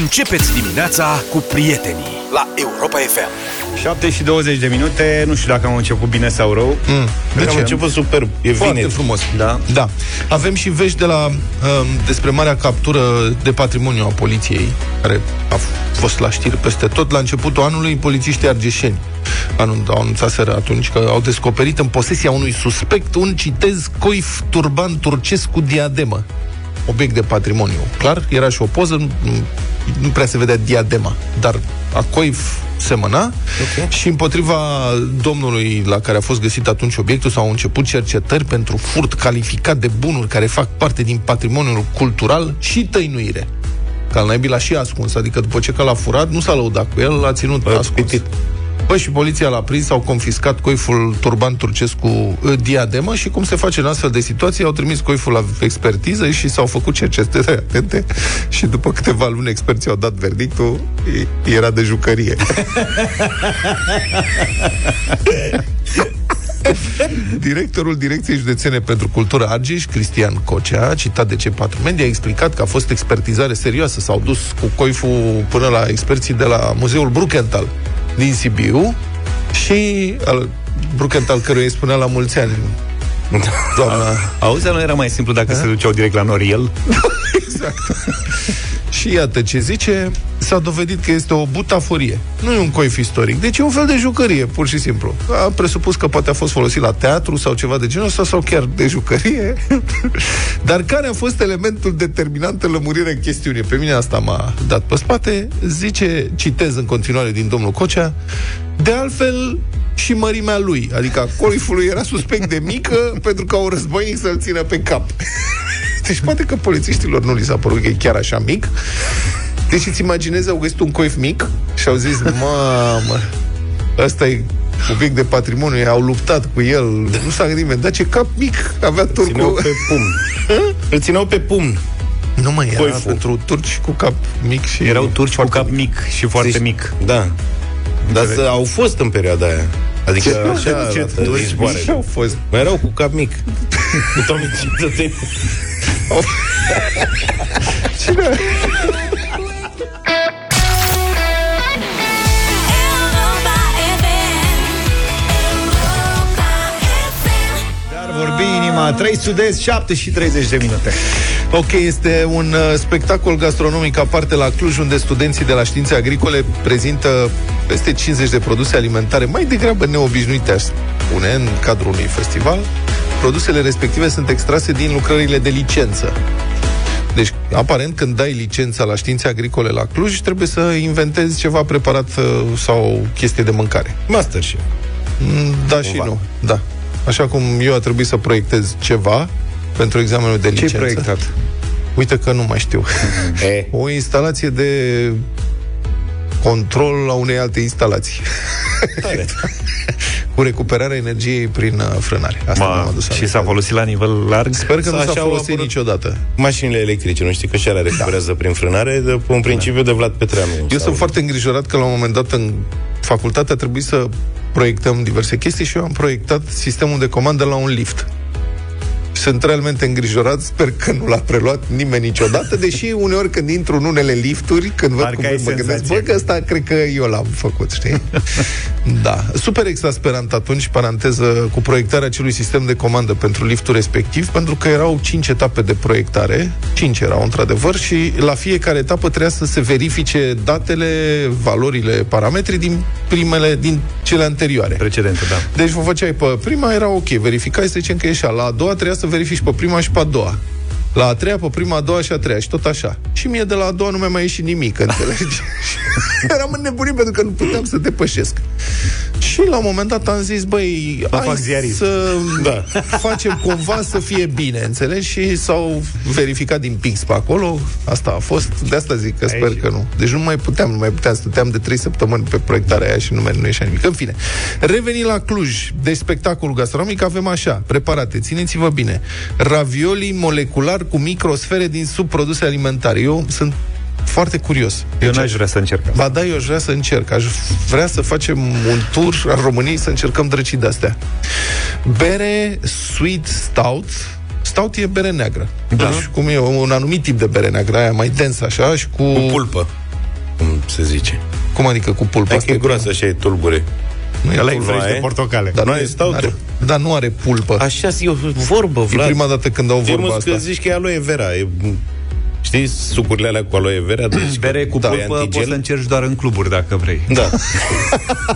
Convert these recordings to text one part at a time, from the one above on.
Începeți dimineața cu prietenii la Europa FM. 7 și 20 de minute, nu știu dacă am început bine sau rău. Mm. Deci De am ce? început superb. E Foarte vineri. frumos. Da. Da. Avem și vești de la, um, despre marea captură de patrimoniu a poliției, care a f- fost la știri peste tot. La începutul anului, polițiștii argeșeni anun- au anunțat atunci că au descoperit în posesia unui suspect un, citez, coif turban turcesc cu diademă. Obiect de patrimoniu. Clar, era și o poză, nu, nu prea se vedea diadema, dar a coif semăna okay. și împotriva domnului la care a fost găsit atunci obiectul s-au început cercetări pentru furt calificat de bunuri care fac parte din patrimoniul cultural și tăinuire. Că al naibii l-a și ascuns, adică după ce că l-a furat, nu s-a lăudat cu el, l-a ținut Bă, ascuns. pitit. Bă, și poliția l-a prins, au confiscat coiful turban turcesc cu uh, diademă și cum se face în astfel de situații, au trimis coiful la expertiză și s-au făcut cercetări atente și după câteva luni experții au dat verdictul, e- era de jucărie. Directorul Direcției Județene pentru Cultură Argeș, Cristian Cocea, citat de C4 Media, a explicat că a fost expertizare serioasă. S-au dus cu coiful până la experții de la Muzeul Brukenthal din Sibiu și al Brukenthal căruia îi spunea la mulți ani doamna Auzi, nu era mai simplu dacă se duceau direct la Noriel? Exact. Și iată ce zice, s-a dovedit că este o butaforie. Nu e un coif istoric, deci e un fel de jucărie, pur și simplu. A presupus că poate a fost folosit la teatru sau ceva de genul ăsta, sau chiar de jucărie. Dar care a fost elementul determinant în lămurirea chestiunii? Pe mine asta m-a dat pe spate. Zice, citez în continuare din domnul Cocea, de altfel și mărimea lui, adică a coifului era suspect de mică pentru că au războinic să-l țină pe cap. Deci poate că polițiștilor nu li s-a părut că e chiar așa mic. Deci îți imaginezi, au găsit un coif mic și au zis, mamă, ăsta e obiect de patrimoniu, au luptat cu el, nu s-a gândit nimeni, dar ce cap mic avea Țineau turcul. pe pumn. Îl țineau pe pumn. Nu mai era coiful. pentru turci cu cap mic și... Erau turci cu cap mic și foarte Deci- mic. Da. Dar să, au fost în perioada aia. Adică așa ce arată turci izvoarele. Și au fost. Mai erau cu cap mic. Cu toți cetățenii. Europa FM. Europa FM. Dar vorbi inima, 3 sud 7 și 30 de minute. Ok, este un uh, spectacol gastronomic aparte la Cluj, unde studenții de la științe agricole prezintă peste 50 de produse alimentare mai degrabă neobișnuite, aș spune, în cadrul unui festival. Produsele respective sunt extrase din lucrările de licență. Deci, aparent, când dai licența la științe agricole la Cluj, trebuie să inventezi ceva preparat uh, sau chestie de mâncare. Masterchef. Mm, Da și nu. Da. Așa cum eu a trebuit să proiectez ceva pentru examenul de Ce-ai licență. proiectat? Uite că nu mai știu. E, O instalație de control la unei alte instalații. tare. Cu recuperarea energiei prin uh, frânare. Asta m-am Ma, adus și aminte. s-a folosit la nivel larg? Sper că Sau nu s-a așa au folosit apărut- niciodată. Mașinile electrice, nu știi că și alea recuperează prin frânare, de, pe un principiu de Vlad Petreanu. Eu Sau- sunt foarte îngrijorat că la un moment dat în facultate a trebuit să proiectăm diverse chestii și eu am proiectat sistemul de comandă la un lift. Sunt realmente îngrijorat, sper că nu l-a preluat nimeni niciodată, deși uneori când intru în unele lifturi, când văd Parcă cum ai mă gândesc, senzația bă, că ăsta cred că eu l-am făcut, știi? da. Super exasperant atunci, paranteză, cu proiectarea acelui sistem de comandă pentru liftul respectiv, pentru că erau cinci etape de proiectare, cinci erau într-adevăr, și la fiecare etapă trebuia să se verifice datele, valorile, parametrii din primele, din cele anterioare. Precedente, da. Deci vă făceai pe prima, era ok, verificai, să zicem că ieșea. La a doua trebuia să verifici pe prima și pe a doua. La a treia, pe prima, a doua și a treia și tot așa. Și mie de la a doua nu mi-a mai ieșit nimic, înțelegi? Și Eram înnebunit pentru că nu puteam să depășesc. Și la un moment dat am zis, băi, Să hai fac ziarism. să da. facem cumva să fie bine, înțelegi? Și s-au verificat din pix pe acolo. Asta a fost. De asta zic că sper Aici. că nu. Deci nu mai puteam, nu mai puteam. Stăteam de 3 săptămâni pe proiectarea aia și nu mai nu ieșea nimic. În fine, revenind la Cluj, de spectacolul gastronomic, avem așa, preparate, țineți-vă bine, ravioli molecular cu microsfere din subproduse alimentare. Eu sunt foarte curios. Eu Deci- n-aș vrea să încerc asta. Ba da, eu aș vrea să încerc. Aș vrea să facem un tur al României să încercăm drăcii de-astea. Bere Sweet Stout. Stout e bere neagră. Da. Deci, cum e un anumit tip de bere neagră, aia mai densă așa și cu... Cu pulpă. cum se zice. Cum adică cu pulpa Hai asta? că e groasă, așa e tulbure. Nu e Ăla e pulpa. fresh de e? portocale. Dar Nu nu e e stautul. are, Dar nu are pulpă. Așa e o vorbă, e Vlad. prima dată când au E vorba mă asta. că zici că e aloe vera. E, știi, sucurile alea cu aloe vera? Deci Bere cu da, e pulpă antigel. poți să încerci doar în cluburi, dacă vrei. Da.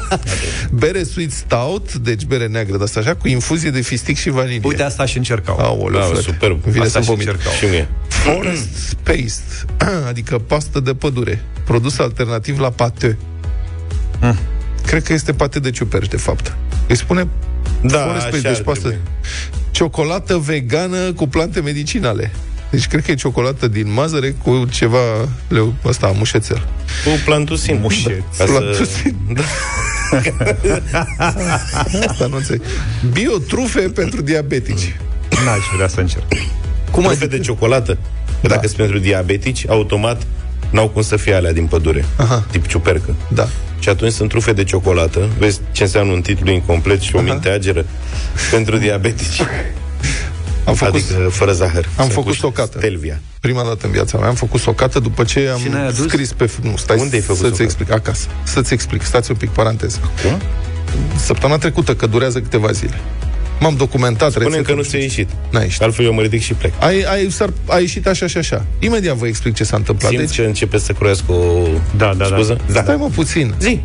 Bere sweet stout, deci bere neagră de asta așa, cu infuzie de fistic și vanilie. Uite, asta și încercau. Aoleu, Da, frate. superb. Vine Asta să și vomit. încercau. și mie. Forest paste, adică pastă de pădure, produs alternativ la pate. Mm. Cred că este pate de ciuperci, de fapt. Îi spune Da, Forest așa paste, ar deci pastă. trebui. Ciocolată vegană cu plante medicinale. Deci cred că e ciocolată din mazăre cu ceva leu, ăsta, mușețel. Cu plantusin. Mușeț. Ca să- Plantusin. Da. Asta nu înțeleg. Biotrufe pentru diabetici. N-aș vrea să încerc. Cum Trufe adică? de ciocolată. Că Da. Dacă sunt pentru diabetici, automat n-au cum să fie alea din pădure. Aha. Tip ciupercă. Da. Și atunci sunt trufe de ciocolată. Vezi ce înseamnă un titlu incomplet și o minte ageră pentru diabetici. Am făcut, Adică fără zahăr. Am Sunt făcut cu socată. Stelvia. prima dată în viața mea, am făcut socată după ce am Și n-ai adus? scris pe... Nu, stai Unde ai făcut să-ți socată? explic. Acasă. Să-ți explic. Stați un pic, paranteză. Cum? Săptămâna trecută, că durează câteva zile. M-am documentat Spunem rețete, că nu știu ți-a ce. ieșit. N-a ieșit. Altfel eu mă ridic și plec. Ai, ai, s-ar, a ieșit așa și așa. Imediat vă explic ce s-a întâmplat. Simți Deci, că începe să croiască o Da, da, da. scuză? stai mă puțin. Zi.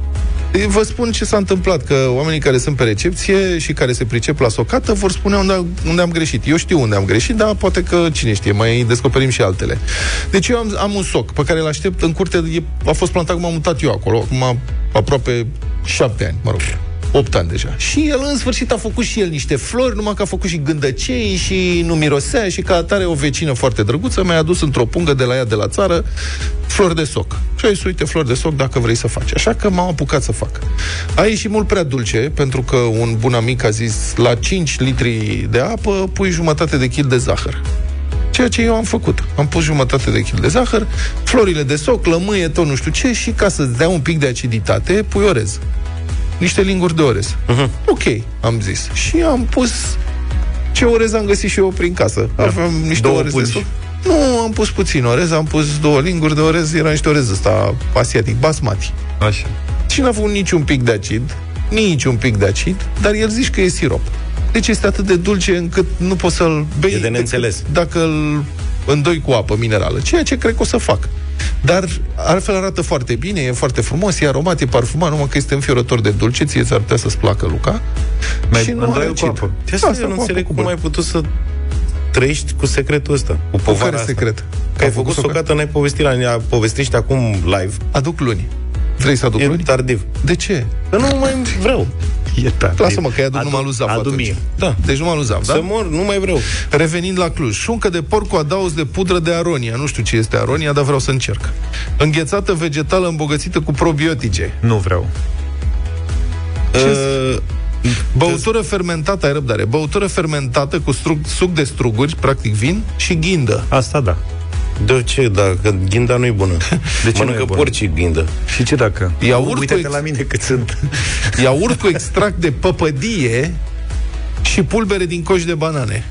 Vă spun ce s-a întâmplat, că oamenii care sunt pe recepție și care se pricep la socată vor spune unde, unde am greșit. Eu știu unde am greșit, dar poate că, cine știe, mai descoperim și altele. Deci eu am, am un soc pe care îl aștept în curte, e, a fost plantat cum am mutat eu acolo, acum aproape șapte ani, mă rog. 8 ani deja. Și el în sfârșit a făcut și el niște flori, numai că a făcut și gândăcei și nu mirosea și ca atare o vecină foarte drăguță mi-a adus într-o pungă de la ea de la țară flori de soc. Și a zis, uite, flori de soc dacă vrei să faci. Așa că m-am apucat să fac. A ieșit mult prea dulce, pentru că un bun amic a zis, la 5 litri de apă pui jumătate de kil de zahăr. Ceea ce eu am făcut. Am pus jumătate de kil de zahăr, florile de soc, lămâie, tot nu știu ce, și ca să-ți dea un pic de aciditate, pui orez. Niște linguri de orez. Uh-huh. Ok, am zis. Și am pus ce orez am găsit și eu prin casă. Aveam niște Două orez de pungi. soc. Nu, am pus puțin orez, am pus două linguri de orez, era niște orez ăsta asiatic, basmati. Așa. Și n-a avut niciun pic de acid, nici un pic de acid, dar el zici că e sirop. Deci este atât de dulce încât nu poți să-l bei E de decât neînțeles. dacă îl îndoi cu apă minerală, ceea ce cred că o să fac. Dar altfel arată foarte bine, e foarte frumos, e aromat, e parfumat, numai că este înfiorător de dulce, ție ți-ar putea să-ți placă, Luca. Mai și nu îndoi are cu acid. apă. De asta, Asta eu nu cu înțeleg apă cum cu ai putut să trăiești cu secretul ăsta, cu Cu povara care asta. secret? Că ai făcut socată, n-ai povestit la ne povestești acum live. Aduc luni. Vrei să aduc E luni? tardiv. De ce? Că nu mai vreau. E tare. Lasă-mă că i-aduc Adu- numai lui Zav adu atunci. mie. Da. Deci numai lui Zav, Să da? mor, nu mai vreau. Revenind la Cluj, șuncă de porc cu adaos de pudră de aronia. Nu știu ce este aronia, dar vreau să încerc. Înghețată vegetală îmbogățită cu probiotice. Nu vreau. Uh, Băutură fermentată, ai răbdare. Băutură fermentată cu strug, suc de struguri, practic vin, și ghindă. Asta da. De ce? Da, că ghinda nu e bună. De ce nu Mănâncă e bună? porcii ghindă. Și ce dacă? Iaurt Uite-te cu ex- la mine cât sunt. Iaurt cu extract de păpădie și pulbere din coși de banane.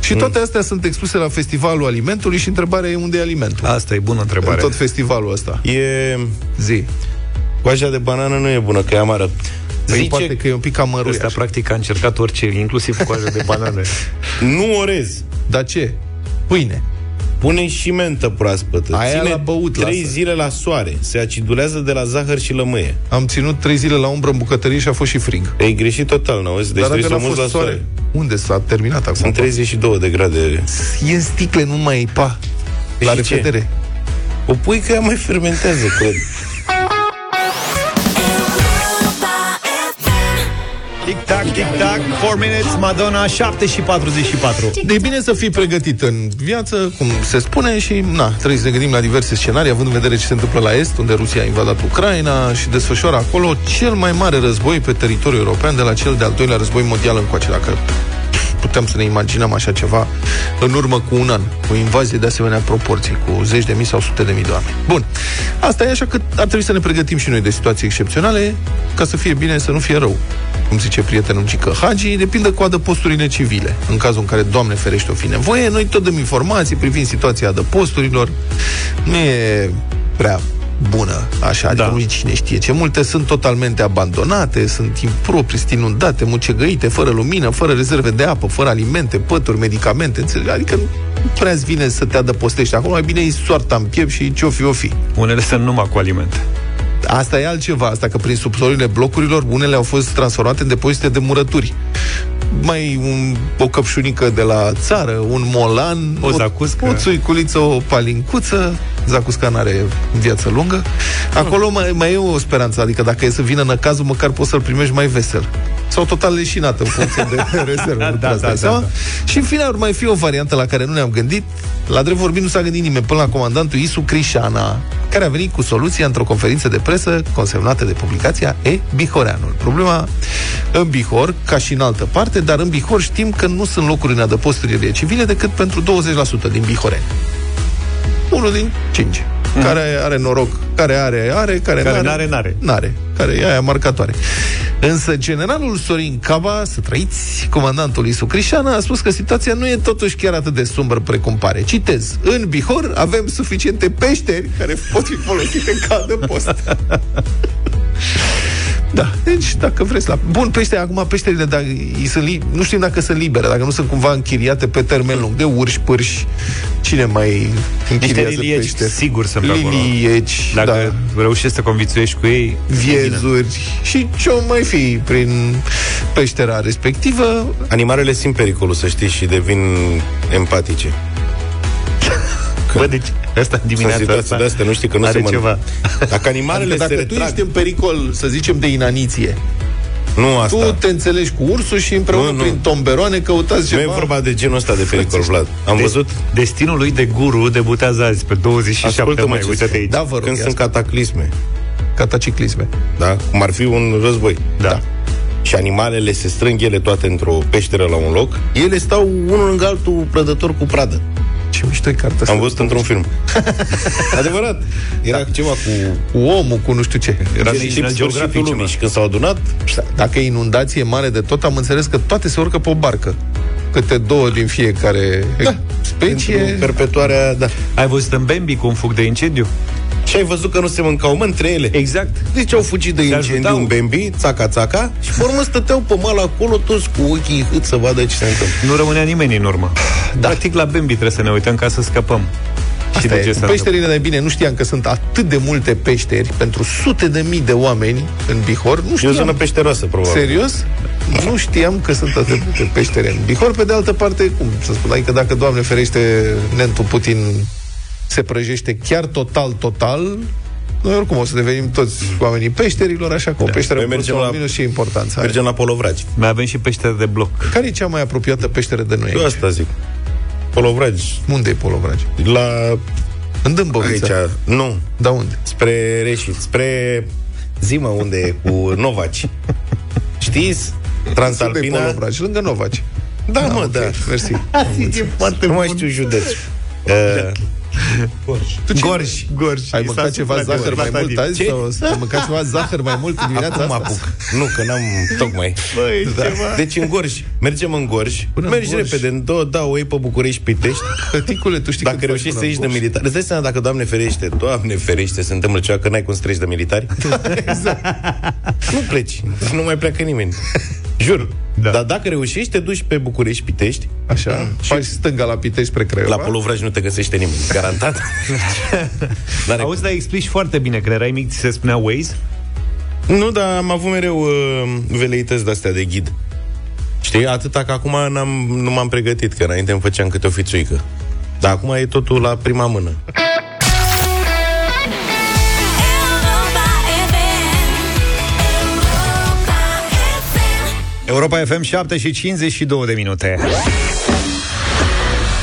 Și toate astea sunt expuse la Festivalul Alimentului și întrebarea e unde e alimentul. Asta e bună În întrebare. tot festivalul ăsta. E... Zi. Coaja de banană nu e bună, că e amară. Păi Zice, poate că e un pic amărui Ăsta așa. practic a încercat orice, inclusiv coajă de banane. nu orez. Dar ce? Pâine. Pune și mentă proaspătă. Aia Ține la băut, trei lasă. zile la soare. Se acidulează de la zahăr și lămâie. Am ținut trei zile la umbră în bucătărie și a fost și frig. E greșit total, nu? Deci Dar trebuie dacă să n-a muți la fost soare. soare, unde s-a terminat acum? Sunt 32 de grade. E în sticle, nu mai e pa. La Și ce? revedere. O pui că ea mai fermentează, cred. Tic-tac, tic-tac, 4 minutes, Madonna, 7 și 44. E bine să fii pregătit în viață, cum se spune, și na, trebuie să ne gândim la diverse scenarii, având în vedere ce se întâmplă la Est, unde Rusia a invadat Ucraina și desfășoară acolo cel mai mare război pe teritoriul european de la cel de-al doilea război mondial încoace, dacă putem să ne imaginăm așa ceva în urmă cu un an, cu invazie de asemenea proporții, cu zeci de mii sau sute de mii de oameni. Bun, asta e așa că ar trebui să ne pregătim și noi de situații excepționale ca să fie bine, să nu fie rău. Cum zice prietenul Gică Hagi, depinde cu adăposturile civile. În cazul în care, Doamne ferește, o fi nevoie, noi tot dăm informații privind situația adăposturilor. Nu e prea bună, așa, adică Da. nu cine știe ce. Multe sunt totalmente abandonate, sunt improprii, sunt inundate, mucegăite, fără lumină, fără rezerve de apă, fără alimente, pături, medicamente, înțelegi? adică nu prea îți vine să te adăpostești acolo, mai bine îi soarta în piept și ce-o fi, o fi. Unele sunt numai cu alimente. Asta e altceva, asta că prin subsolile blocurilor unele au fost transformate în depozite de murături. Mai un, o căpșunică de la țară, un molan, O zacuscă. o, o țuiculiță, o palincuță, zacusca n-are viață lungă. Acolo mai, mai e o speranță, adică dacă e să vină năcazul, măcar poți să-l primești mai vesel. Sau total leșinat în funcție de rezervă. Da, da, da, da, da, da. Și în fine ar mai fi o variantă la care nu ne-am gândit. La drept vorbind, nu s-a gândit nimeni până la comandantul Isu Crișana, care a venit cu soluția într-o conferință de presă consemnată de publicația E. Bihoreanul. Problema în Bihor, ca și în altă parte, dar în Bihor știm că nu sunt locuri în adăposturile civile decât pentru 20% din bihoreni. Unul din cinci. Mm. Care are noroc, care are, are, care, Care n-are, n-are, n-are. N-are, care e aia marcatoare. Însă generalul Sorin Caba, să trăiți, comandantul Isu Crișana, a spus că situația nu e totuși chiar atât de sumbră precum pare. Citez, în Bihor avem suficiente peșteri care pot fi folosite ca adăpost. Da, deci dacă vreți la... Bun, pește, acum peșterile, dacă, îi sunt li... nu știm dacă sunt libere, dacă nu sunt cumva închiriate pe termen lung, de urși, pârși, cine mai Niște închiriază lilieci peșteri? sigur sunt pe acolo. Lilieci, Dacă da reușești să conviețuiești cu ei, viezuri și ce o mai fi prin peștera respectivă. Animalele simt pericolul, să știi, și devin empatice. Bă, deci asta Sunt dimineața situații asta de astea, nu știi că nu are se mă... ceva. Dacă animalele Adică se dacă tu retrag... ești în pericol, să zicem, de inaniție, Nu asta. tu te înțelegi cu ursul și împreună Nu, nu. prin tomberoane căutați Nu ceva. e vorba de genul ăsta de pericol, Vlad. Am De- văzut Destinul lui de guru debutează azi, pe 27 Ascultă-mă mai. ce Uite-te spun. aici. Da, vă rog, când ia sunt cataclisme, cataciclisme. da? Cum ar fi un război. Da. Și animalele se strâng ele toate într-o peșteră la un loc, ele stau unul lângă altul prădător cu pradă. Ce mișto e cartea asta. Am văzut într-un film. Adevărat. Era ceva cu Cu omul, cu nu știu ce. Era de National tip Geographic sfârșitul lumii. ceva. Și când s-au adunat, Dacă e inundație mare de tot, am înțeles că toate se urcă pe o barcă. Câte două din fiecare da. specie. pentru perpetuarea... Da. Ai văzut în Bambi cum fug de incendiu? Și ai văzut că nu se mâncau mă între ele. Exact. Deci au fugit de Se incendiu ajutau. în Bambi, țaca-țaca, și pe urmă stăteau pe mal acolo toți cu ochii hât să vadă ce se întâmplă. Nu rămânea nimeni în urmă. Da. Practic la Bambi trebuie să ne uităm ca să scăpăm. Și Asta de e. ce Cu s-a peșterile de bine, nu știam că sunt atât de multe peșteri pentru sute de mii de oameni în Bihor. Nu E o știam. zonă peșteroasă, probabil. Serios? Nu știam că sunt atât de multe peștere în Bihor. Pe de altă parte, cum să spun, adică dacă, Doamne ferește, Nentu Putin se prăjește chiar total, total, noi oricum o să devenim toți oamenii peșterilor, așa că o peșteră Noi plus mergem sau la- minus și importanță are. Mergem la Polovragi. Mai avem și peștere de bloc. Care e cea mai apropiată peșteră de noi? Eu asta zic. Polovragi. Unde e Polovragi? La... În Dâmbovița. Aici. Nu. Da, unde? Spre Reșit. Spre... Zimă unde e cu Novaci. Știți? Unde e Transalpina. Polovragi? Lângă Novaci. Da, mă, ok, da. Mersi. E foarte Nu mai știu județ. Uh, Tu ce- Gorj, gorj. Ai mâncat ceva zahăr mai mult azi? Ce? Sau ai mâncat ceva zahăr mai mult dimineața Acum asta? apuc. Nu, că n-am tocmai. Băi, Da. ceva. Deci în Gorj. Mergem în Gorj. Până în Mergi Gorj. repede. În două, da, o iei pe București, Pitești. Tăticule, tu știi Dacă cât reușești faci să până ieși de în Gorj? militar Îți dai seama dacă, Doamne ferește, Doamne ferește Se întâmplă ceva, că n-ai cum să treci de militari Nu pleci Nu mai pleacă nimeni Jur Da. Dar dacă reușești, te duci pe București, Pitești Așa, faci stânga la Pitești spre Craiova. La Polovraj nu te găsește nimeni Garantat Dar Auzi, dar explici foarte bine, că erai mic, ți se spunea Waze? Nu, dar am avut mereu uh, veleități de-astea de ghid Știi, atâta că acum n-am, nu m-am pregătit Că înainte îmi făceam câte o fițuică Dar acum e totul la prima mână Europa FM 7 și 52 de minute.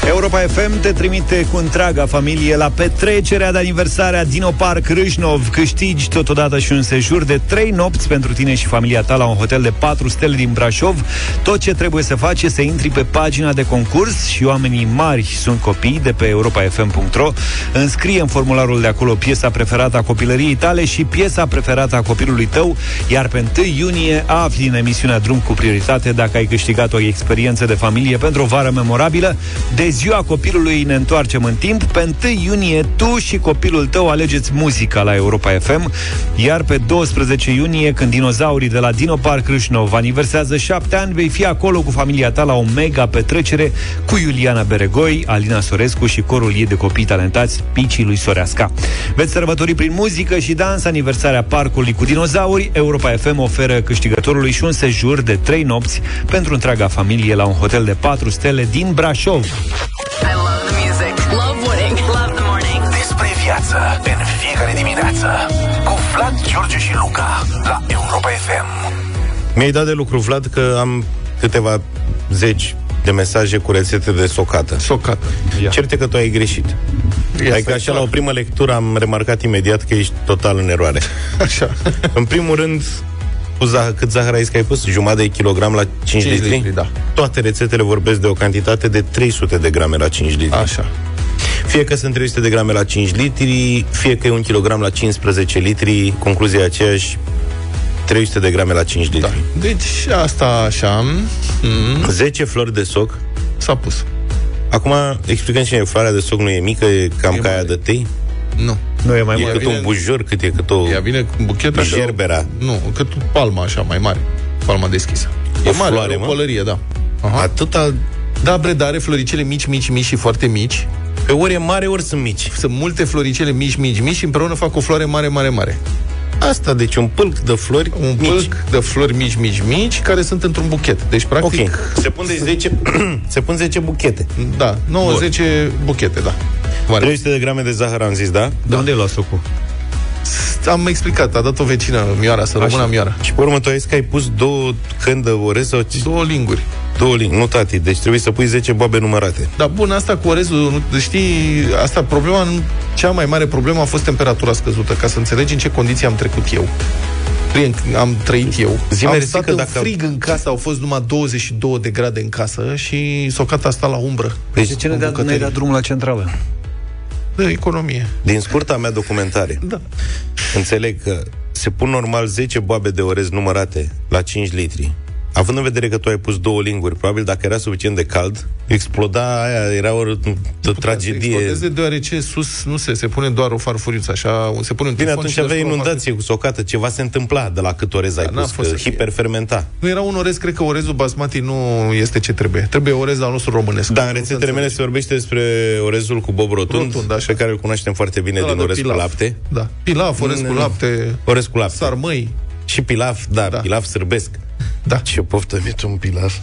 Europa FM te trimite cu întreaga familie la petrecerea de aniversare a Dino Park Râșnov. Câștigi totodată și un sejur de 3 nopți pentru tine și familia ta la un hotel de 4 stele din Brașov. Tot ce trebuie să faci e să intri pe pagina de concurs și oamenii mari sunt copii de pe europafm.ro. Înscrie în formularul de acolo piesa preferată a copilăriei tale și piesa preferată a copilului tău, iar pe 1 iunie afli în emisiunea Drum cu prioritate dacă ai câștigat o experiență de familie pentru o vară memorabilă. De ziua copilului ne întoarcem în timp. Pe 1 iunie tu și copilul tău alegeți muzica la Europa FM, iar pe 12 iunie, când dinozaurii de la Dino Park Râșnov aniversează 7 ani, vei fi acolo cu familia ta la o mega petrecere cu Iuliana Beregoi, Alina Sorescu și corul ei de copii talentați, Picii lui Soreasca. Veți sărbători prin muzică și dans aniversarea parcului cu dinozauri. Europa FM oferă câștigătorului și un sejur de 3 nopți pentru întreaga familie la un hotel de 4 stele din Brașov. I love the music. Love winning. Love the morning. Despre viață în fiecare dimineață cu Vlad, George și Luca la Europa FM. Mi-ai dat de lucru, Vlad, că am câteva zeci de mesaje cu rețete de socată. Socată. Ia. Certe că tu ai greșit. Ia adică să așa, la fac. o primă lectură am remarcat imediat că ești total în eroare. Așa. în primul rând, cu zah- cât zahăr ai zis că ai pus? Jumătate de kilogram la 5, 5 litri? litri, da. Toate rețetele vorbesc de o cantitate de 300 de grame la 5 litri. Așa. Fie că sunt 300 de grame la 5 litri, fie că e un kilogram la 15 litri, concluzia e aceeași, 300 de grame la 5 litri. Da. Deci asta așa mm, 10 flori de soc. s-a pus. Acum, explicăm și floarea de soc nu e mică, e cam E ca aia mare. de tei. Nu. Nu e mai E mult. cât bine- un bujor, cât e cât o... Ea vine cu un buchet așa. Gerbera. Nu, cât o palma așa mai mare. Palma deschisă. O E mare, floare, are mă? o pălărie, da. Aha. Atâta... Da, bre, dar are floricele mici, mici, mici și foarte mici. Pe ori e mare, ori sunt mici. Sunt multe floricele mici, mici, mici și împreună fac o floare mare, mare, mare. Asta, deci un pâlc de flori Un mici. pâlc de flori mici, mici, mici, care sunt într-un buchet. Deci, practic, Ok. Se pun de 10, se pun 10 buchete. da, 9-10 buchete, da. Mare. 300 de grame de zahăr am zis, da? De unde ai luat socul? Am explicat, a dat o vecină, Mioara, să rămână Mioara. Și pe urmă tu ai zis că ai pus două când de orez sau ce- Două linguri. două lini. Nu, tati, deci trebuie să pui 10 boabe numărate. Dar bun, asta cu orezul, nu- știi, asta problema, nu- cea mai mare problemă a fost temperatura scăzută, ca să înțelegi în ce condiții am trecut eu. Prin, am trăit eu. Zi-mi, am Mersi, stat că în dacă- frig în casă, au fost numai 22 de grade în casă și socata asta la umbră. Păi de ce ne În da, ne-ai bucătărie. dat drumul la centrală? De economie. Din scurta mea documentare, Da. înțeleg că se pun normal 10 boabe de orez numărate la 5 litri. Având în vedere că tu ai pus două linguri, probabil dacă era suficient de cald, exploda aia, era o, o tragedie. Explodeze deoarece sus nu se, se pune doar o farfuriță, așa, se pune un Bine, tifon atunci și aveai destul o inundație cu socată, ceva se întâmpla de la cât orez ai Da, n-a pus, fost că să fie. hiperfermenta. Nu era un orez, cred că orezul basmati nu este ce trebuie. Trebuie orez al nostru românesc. Da, în Nu rețetele să mele se vorbește despre orezul cu bob rotund, Rotund, așa. pe care îl cunoaștem foarte bine Ăla din de orez cu pilaf. lapte. Da. Pilaf, orez cu Nu, nu. lapte, Orez cu lapte. sarmăi. Și pilaf, da, Da. da. pilaf sârbesc. Da. Ce poftă mi un pilaf.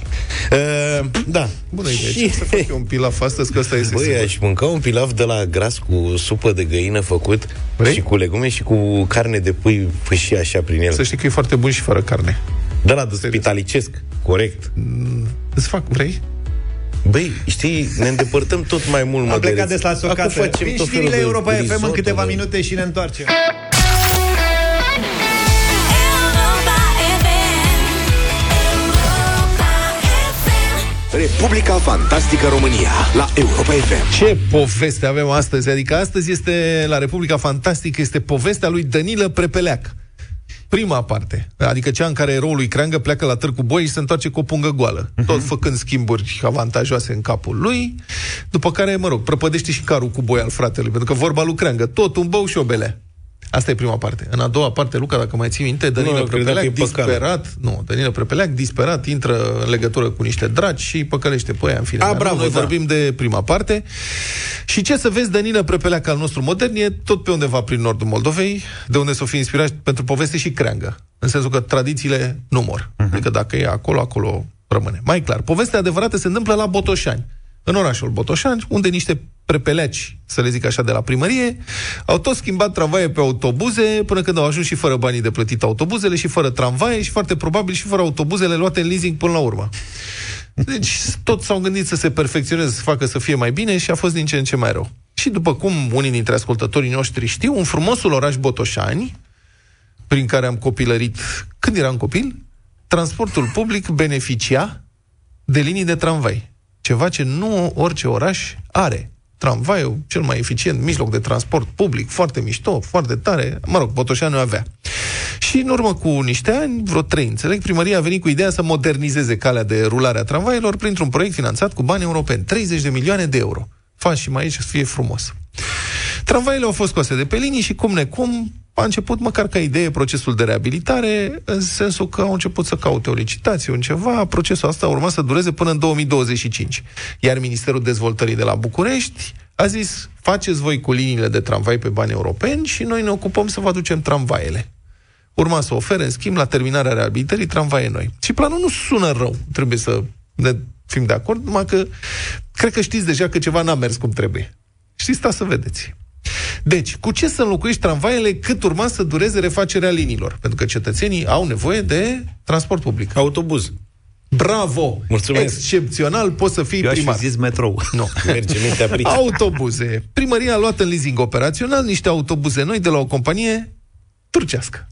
Uh, da. Bună idee. Ce să fac eu un pilaf astăzi, că ăsta este Băi, sigur. aș mânca un pilaf de la gras cu supă de găină făcut Vrei? și cu legume și cu carne de pui fâșii așa prin el. Să știi că e foarte bun și fără carne. De la de spitalicesc, corect. Îți fac, vrei? Băi, știi, ne îndepărtăm tot mai mult, mă, Am de plecat reț- des la socată. Acum facem Vin tot felul știrile de Europa FM în risotto, câteva bă. minute și ne întoarcem. Republica Fantastică România la Europa FM. Ce poveste avem astăzi? Adică astăzi este, la Republica Fantastică, este povestea lui Danilă Prepeleac. Prima parte, adică cea în care eroul lui Creangă pleacă la târg cu boi și se întoarce cu o pungă goală, tot făcând schimburi avantajoase în capul lui, după care, mă rog, prăpădește și carul cu boi al fratelui, pentru că vorba lui Creangă, tot un bău și o belea. Asta e prima parte. În a doua parte, Luca, dacă mai ții minte, Danilă eu credeam Prepeleac că e păcală. disperat, nu, Danilă Prepeleac disperat intră în legătură cu niște dragi și îi păcălește pe aia, în fine. A, Dar bravo, Noi da. vorbim de prima parte. Și ce să vezi, Danilă Prepeleac al nostru modern e tot pe undeva prin nordul Moldovei, de unde s-o fi inspirat pentru poveste și creangă. În sensul că tradițiile nu mor. Mhm. Uh-huh. Adică dacă e acolo, acolo rămâne. Mai clar, povestea adevărată se întâmplă la Botoșani. În orașul Botoșani, unde niște prepeleaci, să le zic așa, de la primărie, au tot schimbat tramvaie pe autobuze până când au ajuns și fără banii de plătit autobuzele și fără tramvaie și foarte probabil și fără autobuzele luate în leasing până la urmă. Deci tot s-au gândit să se perfecționeze, să facă să fie mai bine și a fost din ce în ce mai rău. Și după cum unii dintre ascultătorii noștri știu, un frumosul oraș Botoșani, prin care am copilărit când eram copil, transportul public beneficia de linii de tramvai. Ceva ce nu orice oraș are. Tramvaiul, cel mai eficient mijloc de transport public, foarte mișto, foarte tare. Mă rog, Botoșani avea. Și în urmă cu niște ani, vreo trei, înțeleg, primăria a venit cu ideea să modernizeze calea de rulare a tramvailor printr-un proiect finanțat cu bani europeni, 30 de milioane de euro. Faci și mai aici să fie frumos. Tramvaile au fost scoase de pe linii și cum necum a început măcar ca idee procesul de reabilitare, în sensul că au început să caute o licitație, un ceva. Procesul ăsta urma să dureze până în 2025. Iar Ministerul Dezvoltării de la București a zis, faceți voi cu liniile de tramvai pe bani europeni și noi ne ocupăm să vă aducem tramvaiele. Urma să ofere, în schimb, la terminarea reabilitării, tramvaie noi. Și planul nu sună rău, trebuie să ne fim de acord, numai că cred că știți deja că ceva n-a mers cum trebuie. Și sta să vedeți. Deci, cu ce să înlocuiești tramvaiele cât urma să dureze refacerea liniilor? Pentru că cetățenii au nevoie de transport public. Autobuz. Bravo! Mulțumesc. Excepțional, poți să fii Eu aș primar. fi zis metrou. Nu. Merge mintea prin. Autobuze. Primăria a luat în leasing operațional niște autobuze noi de la o companie turcească.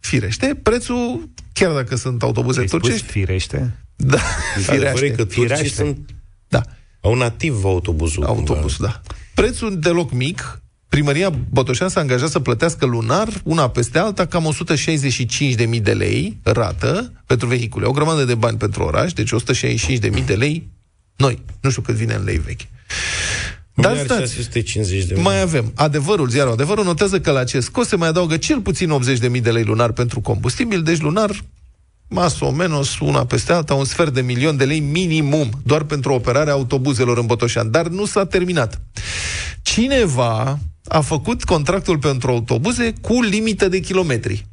Firește, prețul, chiar dacă sunt autobuze Ai spus turcești, firește? da, Adevărul e firește. că turcii Firește. sunt, Da, au nativ autobuzul. autobuz, da. Prețul deloc mic, primăria Botoșan s-a angajat să plătească lunar, una peste alta, cam 165.000 de lei rată pentru vehicule. O grămadă de bani pentru oraș, deci 165.000 de lei noi. Nu știu cât vine în lei vechi. Dar Dar stați, 650 de mai avem. Adevărul, ziarul Adevărul notează că la acest cost se mai adaugă cel puțin 80.000 de lei lunar pentru combustibil, deci lunar mas o menos, una peste alta, un sfert de milion de lei minimum, doar pentru operarea autobuzelor în Botoșan. Dar nu s-a terminat. Cineva a făcut contractul pentru autobuze cu limită de kilometri.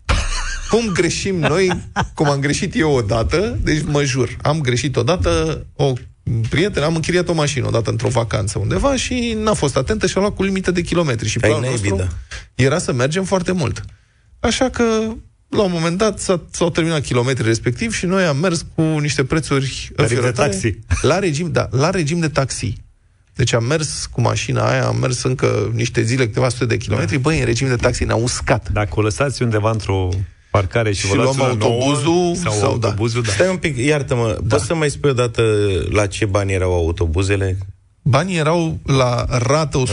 Cum greșim noi, cum am greșit eu odată, deci mă jur, am greșit odată, o prietenă, am închiriat o mașină odată într-o vacanță undeva și n-a fost atentă și a luat cu limită de kilometri. Și Ai planul naibii, nostru da. era să mergem foarte mult. Așa că, la un moment dat, s-a, s-au terminat kilometrii respectiv și noi am mers cu niște prețuri Tarif de înfiorătoare. taxi. La regim, da, la regim de taxi. Deci am mers cu mașina aia, am mers încă niște zile, câteva sute de kilometri, băi, în regim de taxi ne-a uscat. Dacă o lăsați undeva într-o parcare și, Și vă luați luăm una nouă, autobuzul sau, sau da. autobuzul, da. Stai un pic, iartă-mă, da. poți să mai spui odată la ce bani erau autobuzele? Banii erau la rată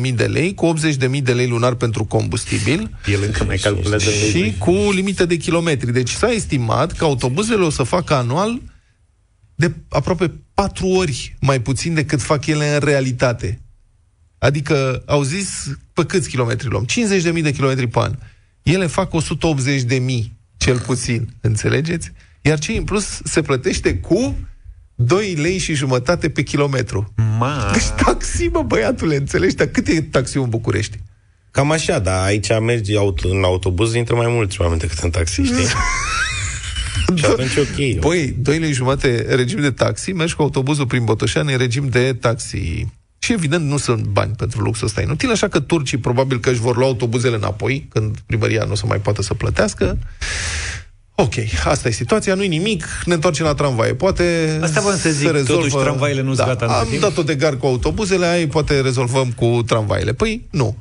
165.000 de lei, cu 80.000 de lei lunar pentru combustibil El încă mai calculează în lei și vechi. cu limită de kilometri. Deci s-a estimat că autobuzele o să facă anual de aproape patru ori mai puțin decât fac ele în realitate. Adică au zis pe câți kilometri luăm? 50.000 de kilometri pe an. Ele fac 180.000 cel puțin, înțelegeți? Iar ce în plus se plătește cu 2 lei și jumătate pe kilometru. Ma, Deci taxi, mă, băiatule, înțelegi? Dar cât e taxiul în București? Cam așa, dar aici mergi auto, în autobuz, intră mai mulți oameni decât în taxi, știi? și atunci ok. Băi, 2 lei jumate regim de taxi, mergi cu autobuzul prin Botoșani în regim de taxi. Și evident nu sunt bani pentru luxul ăsta inutil, așa că turcii probabil că își vor lua autobuzele înapoi, când primăria nu o să mai poată să plătească. Ok, asta e situația, nu-i nimic, ne întoarcem la tramvaie. Poate Asta voiam să zic, se rezolvă... totuși tramvaiele nu-s da, gata între Am timp? dat-o de gar cu autobuzele, ai poate rezolvăm cu tramvaiele. Păi, nu.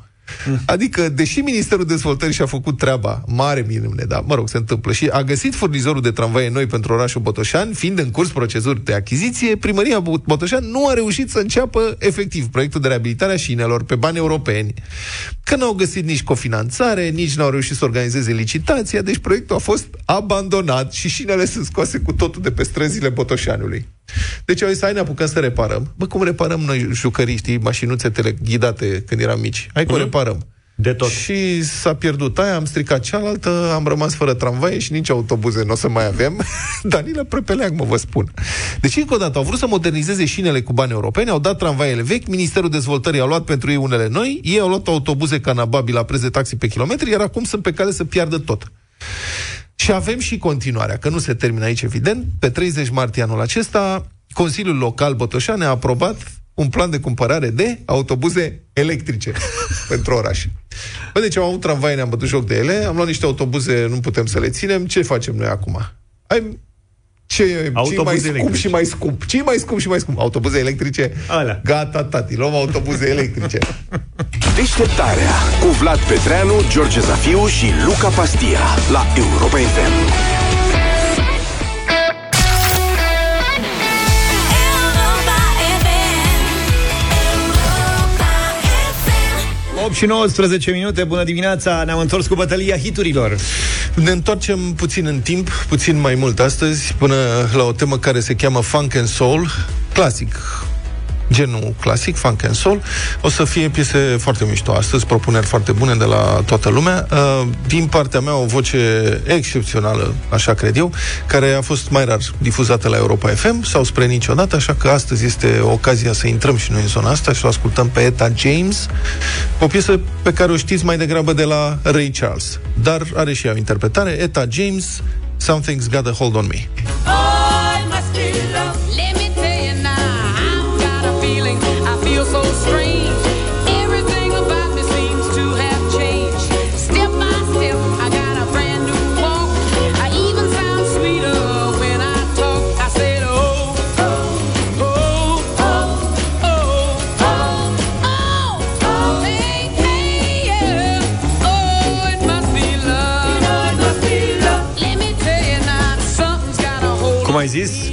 Adică, deși Ministerul Dezvoltării și-a făcut treaba, mare minune, da, mă rog, se întâmplă, și a găsit furnizorul de tramvaie noi pentru orașul Botoșan, fiind în curs proceduri de achiziție, primăria Bo- Botoșan nu a reușit să înceapă efectiv proiectul de reabilitare a șinelor pe bani europeni. Că n-au găsit nici cofinanțare, nici n-au reușit să organizeze licitația, deci proiectul a fost abandonat și șinele sunt scoase cu totul de pe străzile Botoșanului. Deci au zis, hai ne apucăm să reparăm. Bă, cum reparăm noi jucării, știi, mașinuțe teleghidate când eram mici? Hai că o reparăm. de tot. Și s-a pierdut aia, am stricat cealaltă, am rămas fără tramvaie și nici autobuze nu o să mai avem. Danila Prepeleag, mă vă spun. Deci, încă o dată, au vrut să modernizeze șinele cu bani europeni, au dat tramvaiele vechi, Ministerul Dezvoltării a luat pentru ei unele noi, ei au luat autobuze canababi la preț de taxi pe kilometri, iar acum sunt pe cale să piardă tot. Și avem și continuarea, că nu se termină aici, evident. Pe 30 martie anul acesta, Consiliul Local Botoșan a aprobat un plan de cumpărare de autobuze electrice pentru oraș. Bă, deci am avut tramvaie, ne-am bătut joc de ele, am luat niște autobuze, nu putem să le ținem, ce facem noi acum? Hai, ce e mai Autobuze scump electrice. și mai scump? ce mai scump și mai scump? Autobuze electrice? Alea. Gata, tati, luăm autobuze electrice. Deșteptarea cu Vlad Petreanu, George Zafiu și Luca Pastia la Europa FM. 8 și 19 minute, bună dimineața, ne-am întors cu bătălia hiturilor. Ne întoarcem puțin în timp, puțin mai mult astăzi, până la o temă care se cheamă Funk and Soul, clasic genul clasic, funk and soul. O să fie piese foarte mișto astăzi, propuneri foarte bune de la toată lumea. Uh, Din partea mea, o voce excepțională, așa cred eu, care a fost mai rar difuzată la Europa FM sau spre niciodată, așa că astăzi este ocazia să intrăm și noi în zona asta și o ascultăm pe Eta James, o piesă pe care o știți mai degrabă de la Ray Charles, dar are și ea o interpretare. Eta James, Something's Got a Hold on Me. Let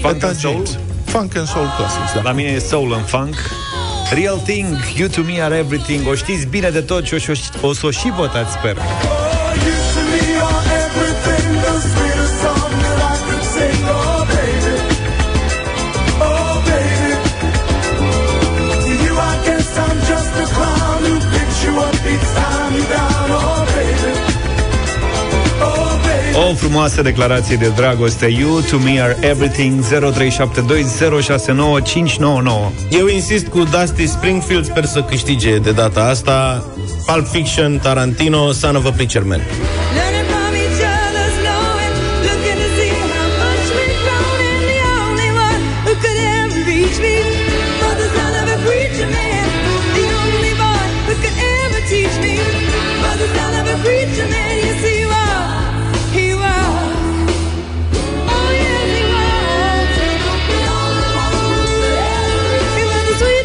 Funk Eta and Soul? James. Funk and Soul Classics, da. La mine e soul în funk. Real thing, you to me are everything. O știți bine de tot și o, și- o să o și votați, sper. O frumoasă declarație de dragoste You to me are everything 0372069599 Eu insist cu Dusty Springfield, sper să câștige de data asta. Pulp Fiction, Tarantino, Son of a Preacher Man.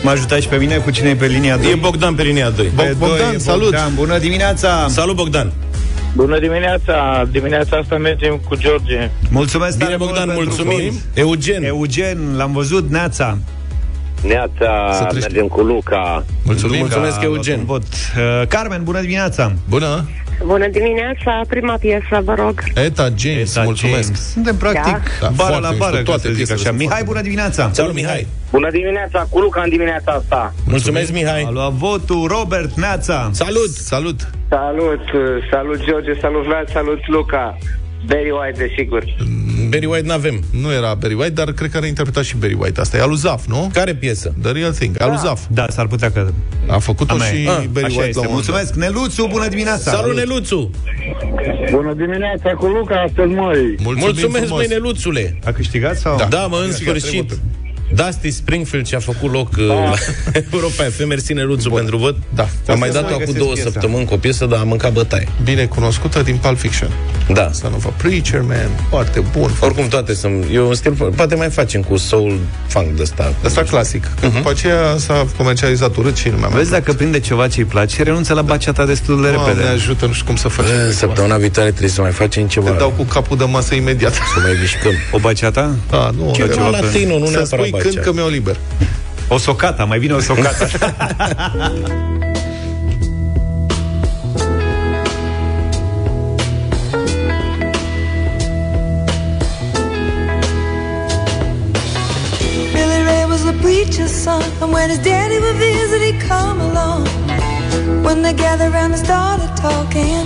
Mă ajutați și pe mine cu cine e pe linia 2? E Bogdan pe linia 2. Pe Bogdan, doi e salut! Bogdan, bună dimineața! Salut, Bogdan! Bună dimineața! Dimineața asta mergem cu George. Mulțumesc Bine, tare mult Bogdan, pentru mulțumim! vot. Eugen, Eugen, l-am văzut, Neața. Neața, Să treci. mergem cu Luca. Mulțumim. Mulțumesc, că a luat Eugen. un Vot. Uh, Carmen, bună dimineața! Bună! Bună dimineața, prima piesă, vă rog. Eta James, Eta mulțumesc. James. Suntem practic Da, bară foarte la mișto, bară, ca toate să zic piesele așa. sunt Mihai, foarte bună dimineața! Salut, Mihai! Bună dimineața, cu Luca în dimineața asta. Mulțumesc, A Mihai! luat votul Robert Neața. Salut! Salut! Salut, salut George, salut Vlad, salut Luca. Barry White, desigur. Barry White n-avem. Nu era Barry White, dar cred că are interpretat și Barry White. Asta e alu Zaf, nu? Care piesă? The Real Thing, alu Zaf. Da, s-ar putea că... A făcut-o A mea și e. Ah, Barry Așa White este. la un moment dat. Mulțumesc. Neluțu, bună dimineața! Salut, Neluțu! Bună dimineața, cu Luca, astăzi măi. Mulțumim Mulțumesc, frumos. măi, Neluțule! A câștigat sau? Da. Da, mă, în Câștigat sfârșit. Trei Dusty Springfield și-a făcut loc uh, la Europa FM. Mersi, Neluțu, pentru vot. Da. Am mai să dat-o mai acum găsesc două piesa. săptămâni cu o piesă, dar am mâncat bătaie. Bine cunoscută din Pulp Fiction. Da. Son of a Preacher Man. Foarte bun. Oricum toate sunt... E un stil... Poate mai facem cu soul funk de ăsta. Asta clasic. Că După aceea s-a comercializat urât și nu mai Vezi dacă prinde ceva ce-i place, renunță la baciata destul de Doamne repede. ajută, nu știu cum să facem. Bă, treaba Săptămâna viitoare trebuie să mai facem ceva. asta. Te dau cu capul de masă imediat. Să mai mișcăm. O baciata? Da, nu, Ceva ceva latino, nu Să neapărat spui când bacea. că mi-o liber. O socata, mai bine o socata. Billy Ray was a preacher's son, and when his daddy would visit, he'd come along. When they gathered around and started talking,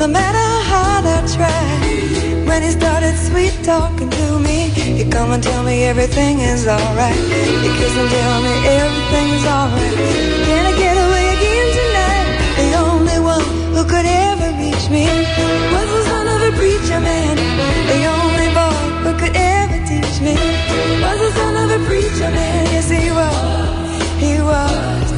No matter how I try. When he started sweet talking to me, he come and tell me everything is alright. He kiss and tell me everything is alright. Can I get away again tonight? The only one who could ever reach me was the son of a preacher man. The only boy who could ever teach me was the son of a preacher man. Yes, he was. și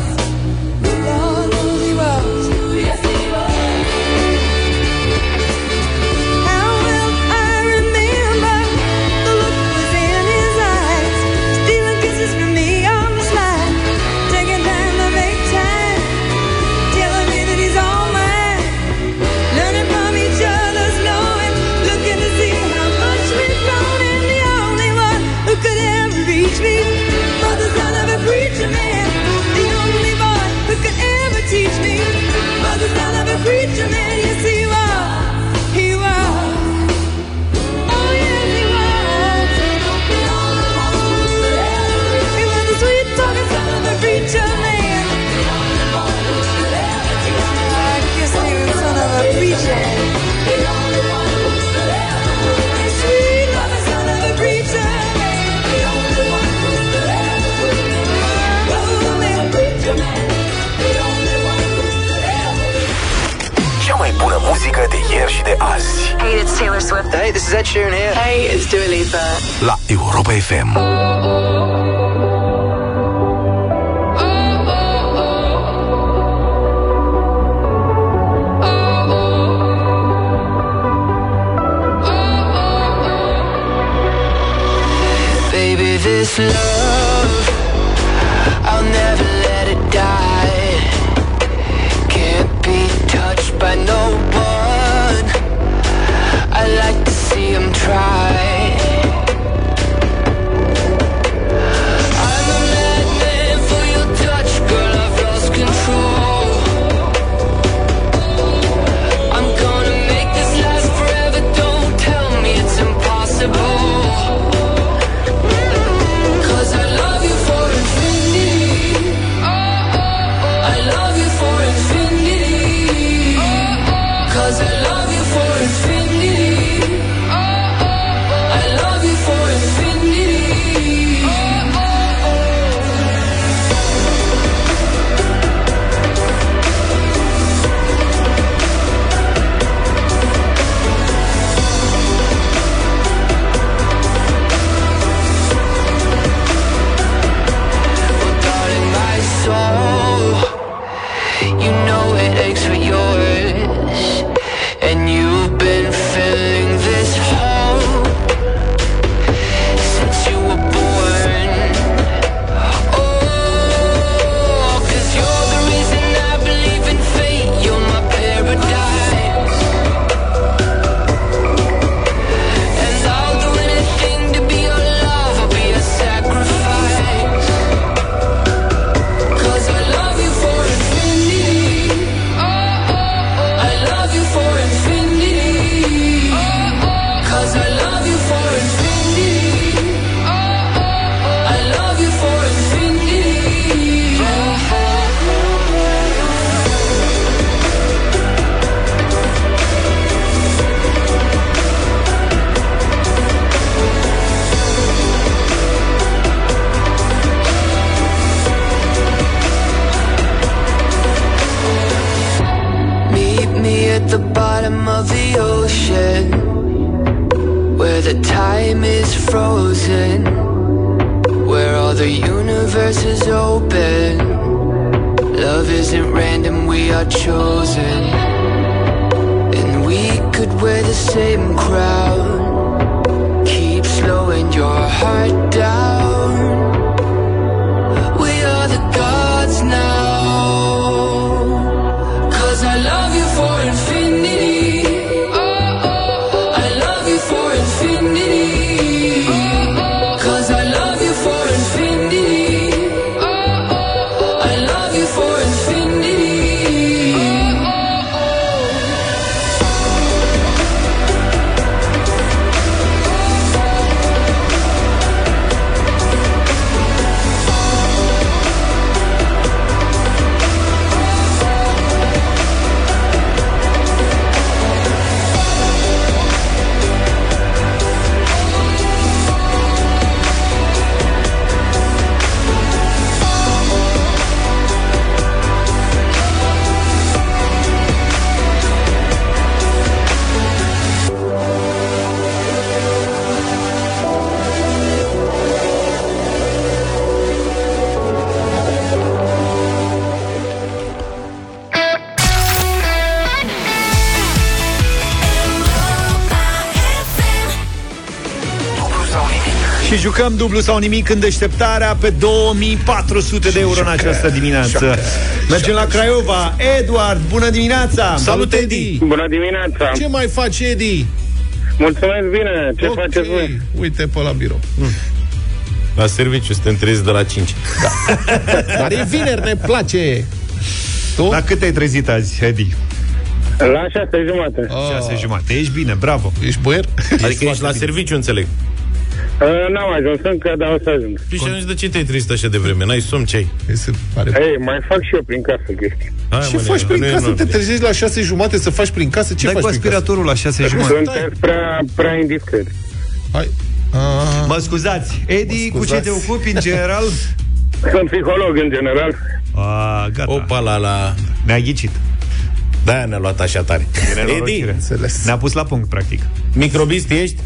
preacher man. Is Ed Sheeran here. Hey, it's Dua Lipa. la Europa FM. Baby, this love, I'll never let it die. Can't be touched by no Și jucăm dublu sau nimic în deșteptarea pe 2400 de euro în această dimineață. Mergem la Craiova. Eduard, bună dimineața! Salut, Edi! Bună dimineața! Ce mai faci, Edi? Mulțumesc bine! Ce Ok. faceți voi? Uite pe la birou. La serviciu, suntem treziți de la 5. Dar e vineri, ne place. Tu? La cât ai trezit azi, Edi? La șase jumate. Oh. Șase jumate. Ești bine, bravo. Ești boier? Adică ești la serviciu, înțeleg. Uh, N-am ajuns încă, dar o să ajung. Și atunci de ce te-ai trezit așa de vreme? N-ai somn ce ai? Se pare... Ei, mai fac și eu prin casă chestii. Hai, Ce mă, faci nene, prin nu e casă? Te normal. trezești la șase jumate să faci prin casă? Ce Dai faci cu prin casă? aspiratorul la șase jumate. Sunteți prea, prea indiscret. Hai. A, Mă scuzați. Edi, Mă cu ce scuzați. te ocupi în general? Sunt psiholog în general. A, gata. Opa, la, la... Ne-a ghicit. De-aia ne-a luat așa tare. Edi, Nenorocire. Înțeles. Ne-a pus la punct, practic. microbist ești?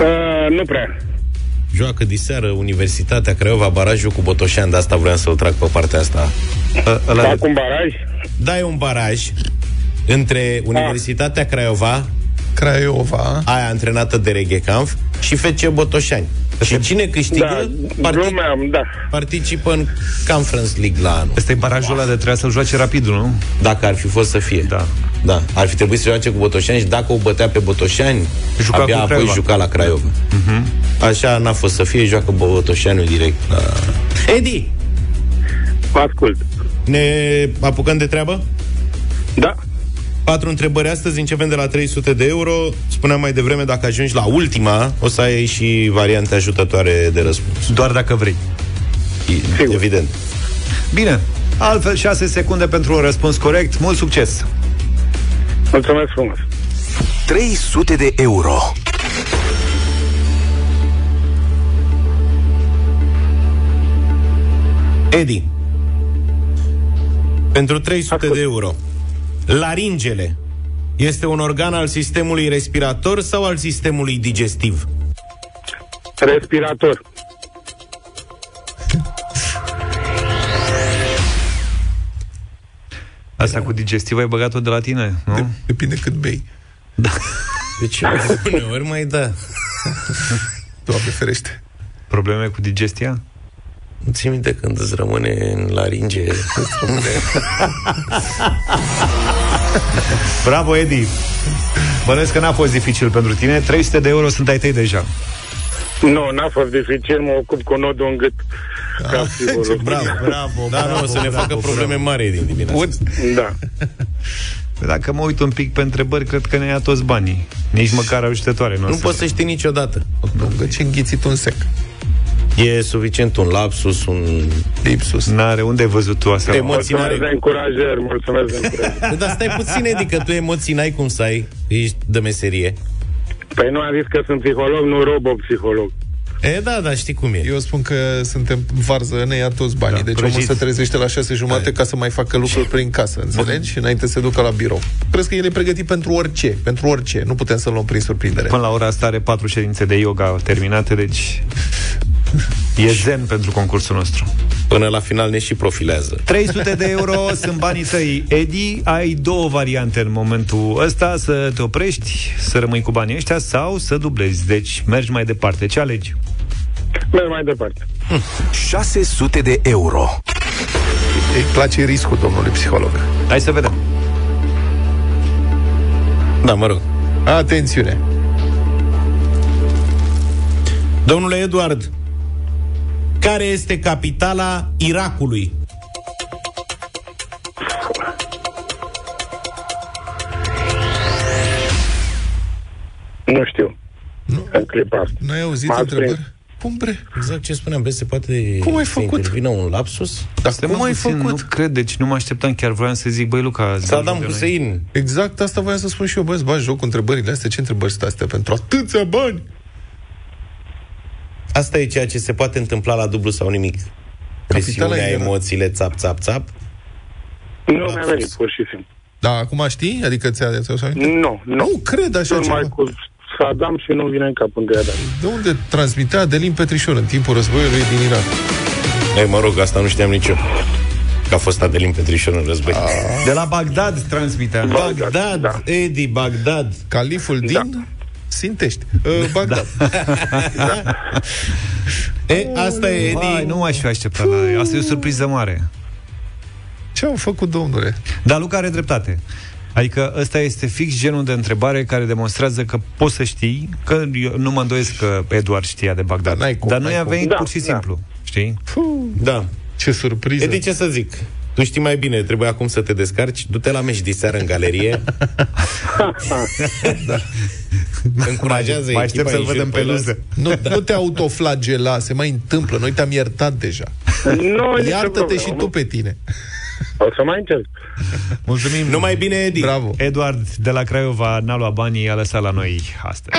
Uh, nu prea. Joacă diseară Universitatea Craiova barajul cu Botoșan, de asta vreau să-l trag pe partea asta. Ă- Ăla de... Fac un baraj. Dai un baraj între Universitatea Craiova, Craiova. aia antrenată de Reghecanf, și FC Botoșani. Și cine câștigă, Da, partic- glumeam, da. participă în Conference League la anul. Ăsta e barajul ăla de trebuia să-l joace rapidul, nu? Dacă ar fi fost să fie. Da. Da. Ar fi trebuit să joace cu Botoșani și dacă o bătea pe Botoșani, Juca abia cu apoi Craiova. juca la Craiova. Uh-huh. Așa n-a fost să fie, joacă Botoșaniul direct. La... Edi, Vă ascult. ne apucăm de treabă? Da. Patru întrebări astăzi, începem de la 300 de euro. Spuneam mai devreme, dacă ajungi la ultima, o să ai și variante ajutătoare de răspuns. Doar dacă vrei. E- Evident. Bine. Altfel, 6 secunde pentru un răspuns corect. Mult succes! Mulțumesc frumos. 300 de euro. Edi, pentru 300 de euro, laringele este un organ al sistemului respirator sau al sistemului digestiv? Respirator. Asta cu digestiv ai băgat-o de la tine, nu? Depinde cât bei. Deci, uneori mai da. Doamne ferește. Probleme cu digestia? Nu ți minte când îți rămâne în laringe? Bravo, Edi! Bănuiesc că n-a fost dificil pentru tine. 300 de euro sunt ai tăi deja. Nu, n-a fost dificil, mă ocup cu nodul în gât. Ca psiholog. Bravo, bravo. Da, nu, o să ne facă probleme mari din dimineață. Da. Dacă mă uit un pic pe întrebări, cred că ne ia toți banii. Nici măcar ajutătoare nu, Nu poți să știi niciodată. Lungă ce înghițit un sec. E suficient un lapsus, un... Lipsus. N-are unde ai văzut tu asta? Emoții Mulțumesc de n-are. încurajări, mulțumesc de încurajări. Dar stai puțin, adică tu emoții n-ai cum să ai. Ești de meserie. Păi nu am zis că sunt psiholog, nu robo-psiholog. E, da, da, știi cum e. Eu spun că suntem varză, ne ia toți banii. Da, deci prăjiți. omul se trezește la șase jumate ca să mai facă lucruri prin casă, înțelegi? Și înainte să se ducă la birou. Crezi că el e pregătit pentru orice, pentru orice. Nu putem să-l luăm prin surprindere. Până la ora asta are patru ședințe de yoga terminate, deci e zen pentru concursul nostru. Până la final ne și profilează. 300 de euro sunt banii tăi. Edi, ai două variante în momentul ăsta, să te oprești, să rămâi cu banii ăștia sau să dublezi. Deci mergi mai departe. Ce alegi? Merg mai departe. 600 de euro. Îi place riscul domnului psiholog. Hai să vedem. Da, mă rog. Atențiune! Domnule Eduard, care este capitala Irakului? Nu știu. În clipa asta. Nu ai auzit M-ați întrebări? prins. Cum bre? Exact ce spuneam, vezi, se poate Cum ai să făcut? intervină un lapsus? Dar Stai, cum mă, ai puțin, făcut? Nu cred, deci nu mă așteptam, chiar vreau să zic, băi, Luca... zi Saddam de noi. Hussein. Exact asta voiam să spun și eu, băi, îți bagi joc cu întrebările astea. Ce întrebări sunt astea pentru atâția bani? Asta e ceea ce se poate întâmpla la dublu sau nimic. Presiunea, era- emoțiile, țap, țap, țap. Nu mi-a venit, pur și simplu. Da, acum știi? Adică ți-a, ți-a ți Nu, nu. Nu cred așa Numai ceva. cu Saddam și nu vine în cap unde era. De unde transmitea Adelin Petrișor în timpul războiului din Irak? Ei, mă rog, asta nu știam nici eu. Că a fost Adelin Petrișor în război. De la Bagdad transmitea. Bagdad, Da. Edi, Bagdad. Califul din Sintești. Uh, Bagdad. E, asta e, Edi. Vai, nu m-aș fi așteptat la Asta e o surpriză mare. Ce au făcut, domnule? Dar Luca are dreptate. Adică ăsta este fix genul de întrebare care demonstrează că poți să știi, că eu nu mă îndoiesc că Eduard știa de Bagdad. Dar n-ai cum, Dar noi n-ai a cum. venit Da, pur și da. simplu. Știi? Da. Ce surpriză. Edi, ce să zic? Tu știi mai bine, trebuie acum să te descarci. Du-te la meci de seară în galerie. da. Încurajează Mai echipa, aștept să-l îi văd jur în pe las. peluză. Nu, da. nu te autoflagela, se mai întâmplă. Noi te-am iertat deja. Nu, nicio Iartă-te problemă. și tu pe tine. O să mai încerc. Mulțumim. Numai bine, Edi. Bravo. Eduard de la Craiova n-a luat banii, a lăsat la noi astăzi.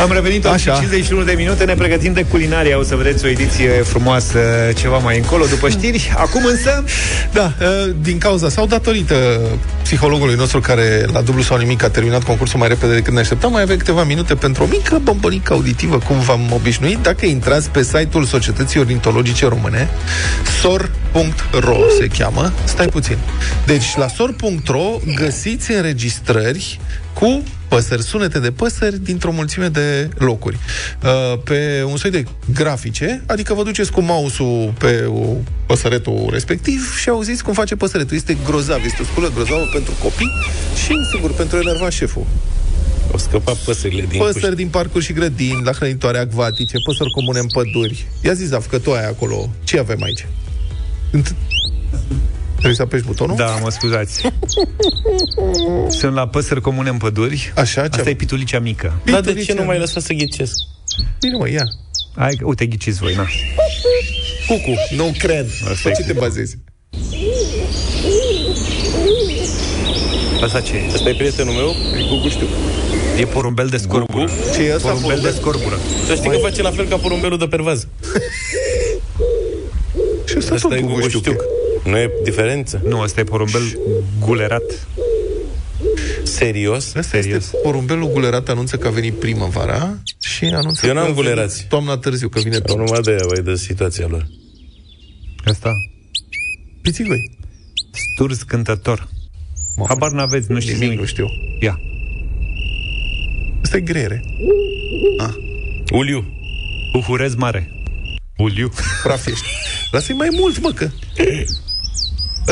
Am revenit Așa. Așa. 51 de minute, ne pregătim de culinarie. O să vedeți o ediție frumoasă ceva mai încolo după știri. Acum însă, Da, uh, din cauza sau datorită psihologului nostru care la dublu sau nimic a terminat concursul mai repede decât ne așteptam, mai avem câteva minute pentru o mică bombonică auditivă, cum v-am obișnuit. Dacă intrați pe site-ul Societății Ornitologice Române, sor.ro se cheamă, stai puțin. Deci la sor.ro găsiți înregistrări cu păsări, sunete de păsări dintr-o mulțime de locuri. Uh, Pe un soi de grafice, adică vă duceți cu mouse-ul pe o păsăretul respectiv și auziți cum face păsăretul. Este grozav, este o sculă grozavă pentru copii și, sigur, pentru a enerva șeful. Au scăpat păsările din Păsări din parcuri și grădini, la hrănitoare acvatice, păsări comune în păduri. Ia zi, Zaf, că tu ai acolo. Ce avem aici? Înt- Trebuie să apeși butonul? da, mă scuzați. Sunt la păsări comune în păduri. Așa, ce Asta avem? e pitulicea mică. Dar de ce Pitulița. nu mai lăsa să ghicesc? Bine, mă, ia. Hai, uite, ghiciți voi, na. Cucu, nu cred. Asta Pe e ce te bazezi? Asta ce e? Ăsta e prietenul meu? Cucu știu. E porumbel de scorbură. Ce e asta? Porumbel de scorbură. Să știi că face la fel ca porumbelul de pervaz. Și asta Asta tot e Cucu știu. Guguștiuc. Nu e diferență? Nu, asta e porumbel gulerat. Serios? Asta este Serios. porumbelul gulerat anunță că a venit primăvara și anunță Eu că n-am a venit gulerați. Toamna târziu, că vine Nu toamna. numai de aia, vai, de situația lor. Asta. Pițigoi. Sturs cântător. Habar n-aveți, nu știți Nimic nimic. nu știu. Ia. Asta e greiere. Uliu. Uhurez mare. Uliu. Praf ești. Lasă-i mai mult, mă, că...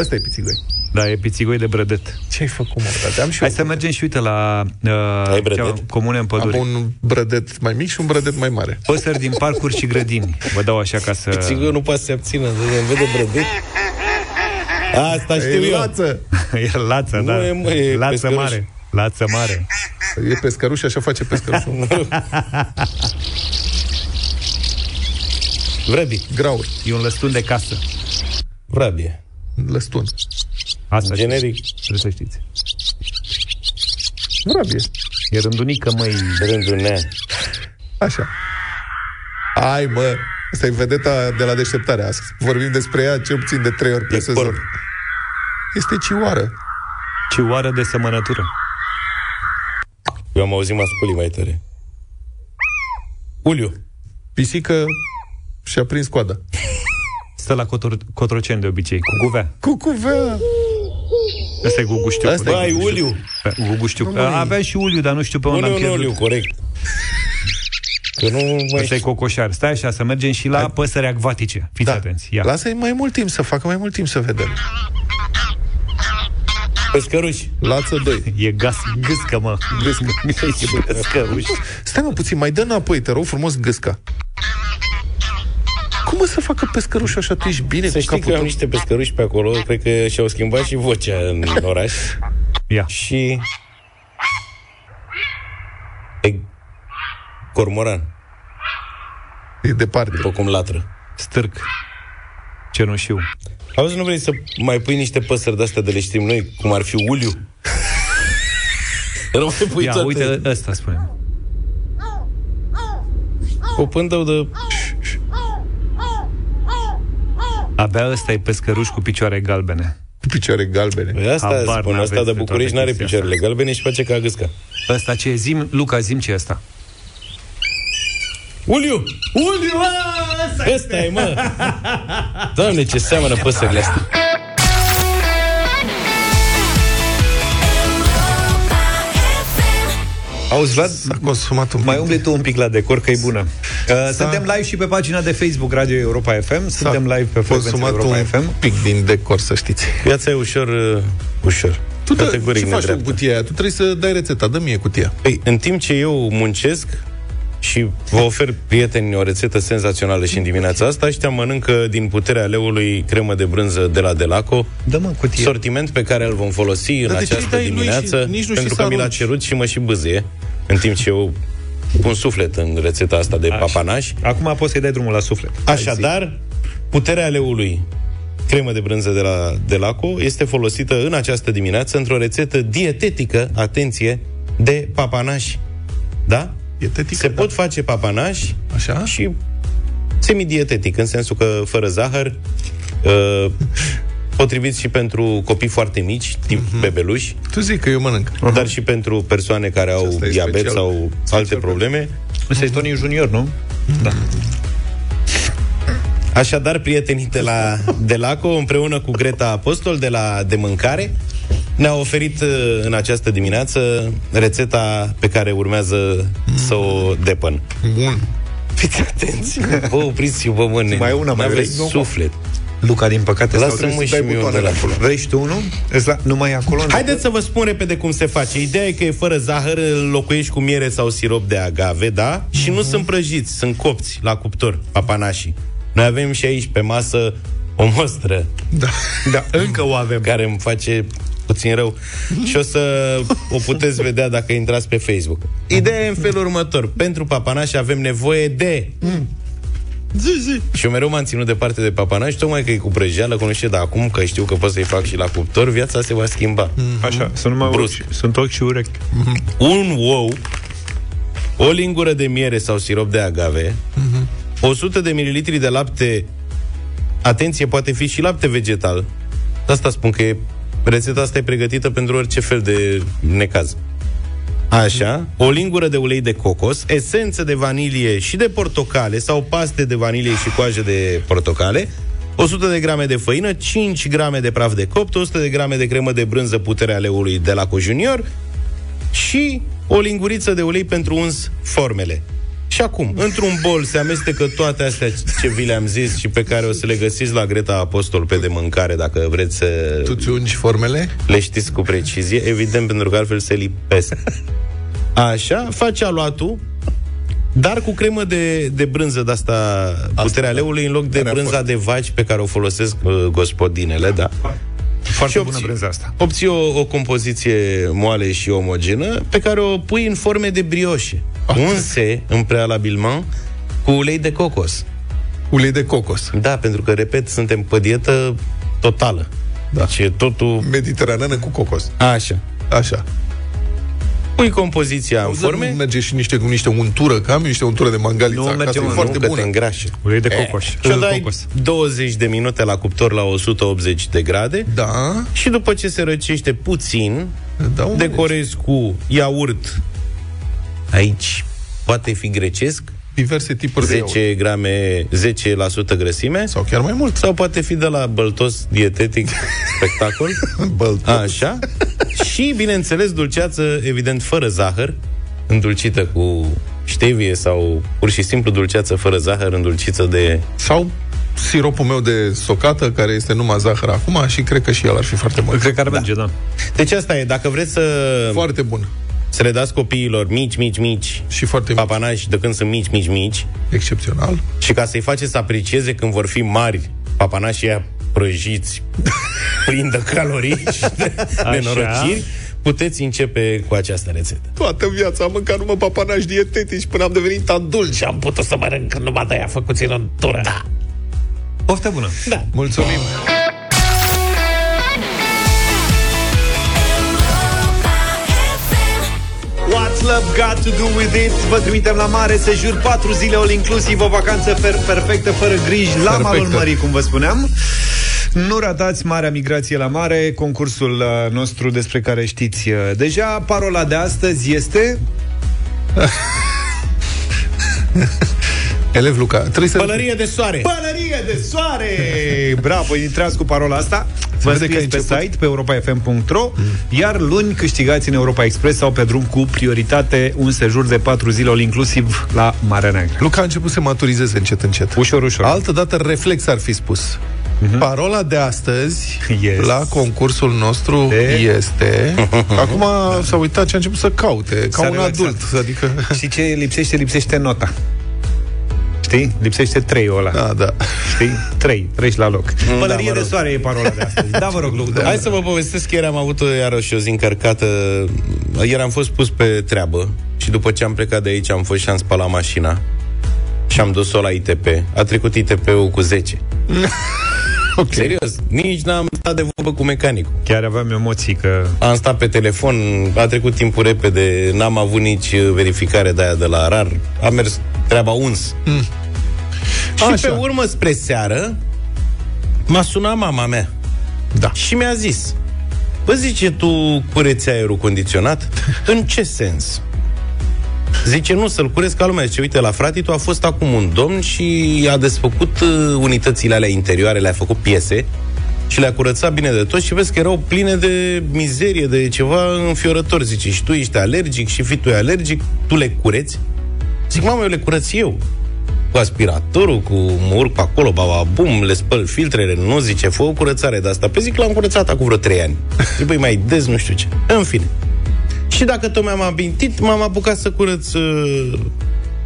Asta e pițigoi. Da, e pițigoi de brădet. Ce ai făcut, mă, frate? Am și Hai eu. să mergem și uite la Ai uh, brădet? cea- comune în Am păduri. un brădet mai mic și un brădet mai mare. Păsări din parcuri și grădini. Vă dau așa ca să... Sigur nu poate să se abțină, îmi vede brădet. Asta știu E eu. lață. e lață, Nu da. e, mă, e lață pescăruș. mare. Lață mare. E pescăruș și așa face pescărușul. Vrăbi. Graur. E un lăstun de casă. Vrabie. Lăstun. Asta Generic. știți. Trebuie să știți. Vrabie. E rândunică, măi. Rândul nea. Așa. Ai, mă. Asta e vedeta de la deșteptare astăzi. Vorbim despre ea cel puțin de trei ori pe E sezon. corp. Este cioară. Cioară de semănătură. Eu am auzit masculii mai tare. Uliu. Pisică și-a prins coada. Stă la cotor- cotroceni de obicei, cu guvea. Cucuvea! Asta e guguștiu. Asta e Băi, Uliu. Guguștiu. Aveam și uliu, dar nu știu pe unde am Uliu, nu, pierdut. Uliu, corect. Că nu mai Asta e cocoșar. Stai așa, să mergem și la păsări acvatice. Fiți Da. atenți. Ia. Lasă-i mai mult timp să facă mai mult timp să vedem. pescăruși. Lață 2. E gas, gâscă, mă. Gâscă. e găscăruș. Stai mă puțin, mai dă înapoi, te rog frumos, gâsca. Cum o să facă pescărușul așa? Tu ești bine Să cu știi capul că eu am tău? niște pescăruși pe acolo, cred că și-au schimbat și vocea în oraș. Ia. Și... E... Cormoran, E departe. după cum latră. Stârc. Cenușiu. Auzi, nu vrei să mai pui niște păsări de-astea de le știm noi, cum ar fi uliu? nu mai pui Ia, toate. uite, ăsta spune. O pândău de... Abia ăsta e pescăruș cu picioare galbene. Cu picioare galbene. Păi asta Habar spun, n-aveți asta de de București toate n-are chestia picioarele galbene și face ca gâsca. Ăsta ce e? Zim, Luca, zim ce e ăsta? Uliu! Uliu, ăsta Ăsta e, mă! Doamne, ce seamănă păsările astea! Auzi, Vlad, S-a consumat un mai pic. umbli tu un pic la decor, că e bună. Uh, suntem live și pe pagina de Facebook Radio Europa FM. Suntem live pe frecvența consumat Europa un FM. pic din decor, să știți. Viața e ușor, uh, ușor. Tu dă, Categoric ce faci cu nedreaptă. cutia aia? Tu trebuie să dai rețeta. Dă mie cutia. Păi, în timp ce eu muncesc și vă ofer, prieteni, o rețetă senzațională și în dimineața asta, ăștia mănâncă din puterea leului cremă de brânză de la Delaco, Dă-mă cutie. sortiment pe care îl vom folosi în Dar de ce îi această dai lui dimineață, și nici nu pentru știi că să mi l-a arunci? cerut și mă și bâzie, în timp ce eu pun suflet în rețeta asta de papanași. Acum poți să-i dai drumul la suflet. Așadar, puterea leului cremă de brânză de la Delaco este folosită în această dimineață într-o rețetă dietetică, atenție, de papanași. Da? Dietetic, se pot face papanași Așa? și semidietetic, în sensul că fără zahăr, uh, potrivit și pentru copii foarte mici, tip Mhm. bebeluși, Tu zici că eu mănânc. dar și pentru persoane care au asta e diabet special. sau alte probleme. Ăsta e Tony Junior, nu? Așadar, prietenii de la Delaco, împreună cu Greta Apostol de la De Mâncare, ne-au oferit uh, în această dimineață rețeta pe care urmează să o depăn. Bun. Fiți atenți! Vă opriți și vă mănânc. Mai una, mai aveți vrei? suflet. Luca, din păcate, Lasă-mă sau trebuie și să dai mie butoanele unul acolo. Vrei și tu unul? Îți la... Nu mai e acolo? Haideți să vă spun repede cum se face. Ideea e că e fără zahăr, îl locuiești cu miere sau sirop de agave, da? Și nu sunt prăjiți, sunt copți la cuptor, papanașii. Noi avem și aici pe masă o mostră Da. Da, încă o avem. care îmi face puțin rău și o să o puteți vedea dacă intrați pe Facebook. Ideea e în felul următor. Pentru papanași avem nevoie de... Zi, zi. Și eu mereu m-am ținut departe de papanași, tocmai că e cu prăjeală, că nu știu, dar acum că știu că pot să-i fac și la cuptor, viața se va schimba. Așa, sunt numai Brusc. ochi, sunt ochi și urechi. un ou, o lingură de miere sau sirop de agave, 100 de mililitri de lapte, atenție, poate fi și lapte vegetal. De Asta spun că e, rețeta asta e pregătită pentru orice fel de necaz. Așa, o lingură de ulei de cocos, esență de vanilie și de portocale sau paste de vanilie și coajă de portocale, 100 de grame de făină, 5 grame de praf de copt, 100 de grame de cremă de brânză puterea leului de la Junior și o linguriță de ulei pentru uns formele. Și acum, într-un bol se amestecă toate astea ce vi le-am zis și pe care o să le găsiți la Greta Apostol pe de mâncare, dacă vreți să Tu ți ungi formele? le știți cu precizie, evident, pentru că altfel se lipesc. Așa, faci aluatul, dar cu cremă de, de brânză de asta, puterea leului, în loc de Care a brânza fost? de vaci pe care o folosesc uh, gospodinele, da. Foarte Și bună obții- brânza asta. Obții o, o compoziție moale și omogenă pe care o pui în forme de brioșe, unse în prealabilment cu ulei de cocos. Ulei de cocos. Da, pentru că, repet, suntem pe dietă totală. Da. Deci e totul Mediteraneană cu cocos. așa. Așa. Pui compoziția în Nu forme, merge și niște, cu niște untură, că am eu niște untură de mangaliță Nu acasă, merge, e mă, foarte nu, că bună. te îngrașă. Ulei de cocos. Și o dai Cocos. 20 de minute la cuptor la 180 de grade Da, și după ce se răcește puțin, da un decorezi cu iaurt. Aici poate fi grecesc, diverse tipuri de iaurt. 10 grame, 10% grăsime Sau chiar mai mult. sau poate fi de la băltos dietetic spectacol. Băltos. Așa. Și, bineînțeles, dulceață, evident, fără zahăr, îndulcită cu stevie sau pur și simplu dulceață fără zahăr, îndulcită de... Sau siropul meu de socată, care este numai zahăr acum și cred că și el ar fi foarte bun. Cred că ar merge, da. Deci asta e, dacă vreți să, Foarte bun. Să le dați copiilor mici, mici, mici, Și foarte mic. papanași de când sunt mici, mici, mici, Excepțional. și ca să-i faceți să aprecieze când vor fi mari papanașii ăia prăjiți, plini de calorii și de nenorociri, puteți începe cu această rețetă. Toată viața am mâncat numai papanași dietetici până am devenit adult și am putut să mănânc numai de aia făcuți în untură. Da. Poftă bună. da. Mulțumim! What's love got to do with it? Vă trimitem la mare, se jur 4 zile all inclusiv, o vacanță fer- perfectă, fără griji, la Perfectă. malul mării, cum vă spuneam. Nu ratați Marea Migrație la Mare, concursul uh, nostru despre care știți uh, deja. Parola de astăzi este... Elev Luca, trebuie să... Pălărie de soare. Pălărie de soare! Bravo, intrați cu parola asta. Vă vede că ai scrieți pe început. site, pe europafm.ro Iar luni câștigați în Europa Express sau pe drum cu prioritate un sejur de 4 zile all inclusiv la Marea Neagră. Luca a început să maturizeze încet, încet. Ușor, ușor. Altă dată reflex ar fi spus. Parola de astăzi Yes. la concursul nostru De- este... Acum s-a uitat ce a început să caute, ca S-a un relaxat. adult. Adică... Și ce lipsește? Lipsește nota. Știi? Lipsește 3 ăla. Da, da. Știi? 3. Treci la loc. Pălărie mă de rog. soare e parola de astăzi. Da, vă rog, Luc. Hai să vă povestesc că ieri am avut iarăși o zi încărcată. Ieri am fost pus pe treabă și după ce am plecat de aici am fost și am spălat mașina și am dus-o la ITP. A trecut ITP-ul cu 10. Ok. Serios, nici n-am stat de vorbă cu mecanicul. Chiar aveam emoții că... Am stat pe telefon, a trecut timpul repede, n-am avut nici uh, verificare de aia de la RAR, a mers treaba uns. Mm. Și Așa. pe urmă, spre seară, m-a sunat mama mea. Da. Și mi-a zis, bă, zice, tu cureți aerul condiționat? În ce sens? Zice, nu, să-l curezi ca lumea. Zice, uite, la fratitul a fost acum un domn și a desfăcut uh, unitățile alea interioare, le-a făcut piese și le-a curățat bine de tot și vezi că erau pline de mizerie, de ceva înfiorător. Zice, și tu ești alergic și fi tu e alergic, tu le cureți? Zic, mamă, eu le curăț eu. Cu aspiratorul, cu mă urc pe acolo, baba, bum, le spăl filtrele, nu zice, fă o curățare de asta. Pe zic, l-am curățat acum vreo trei ani. Zic, băi, mai des, nu știu ce. În fine. Și dacă tot mi-am amintit, m-am apucat să curăț uh,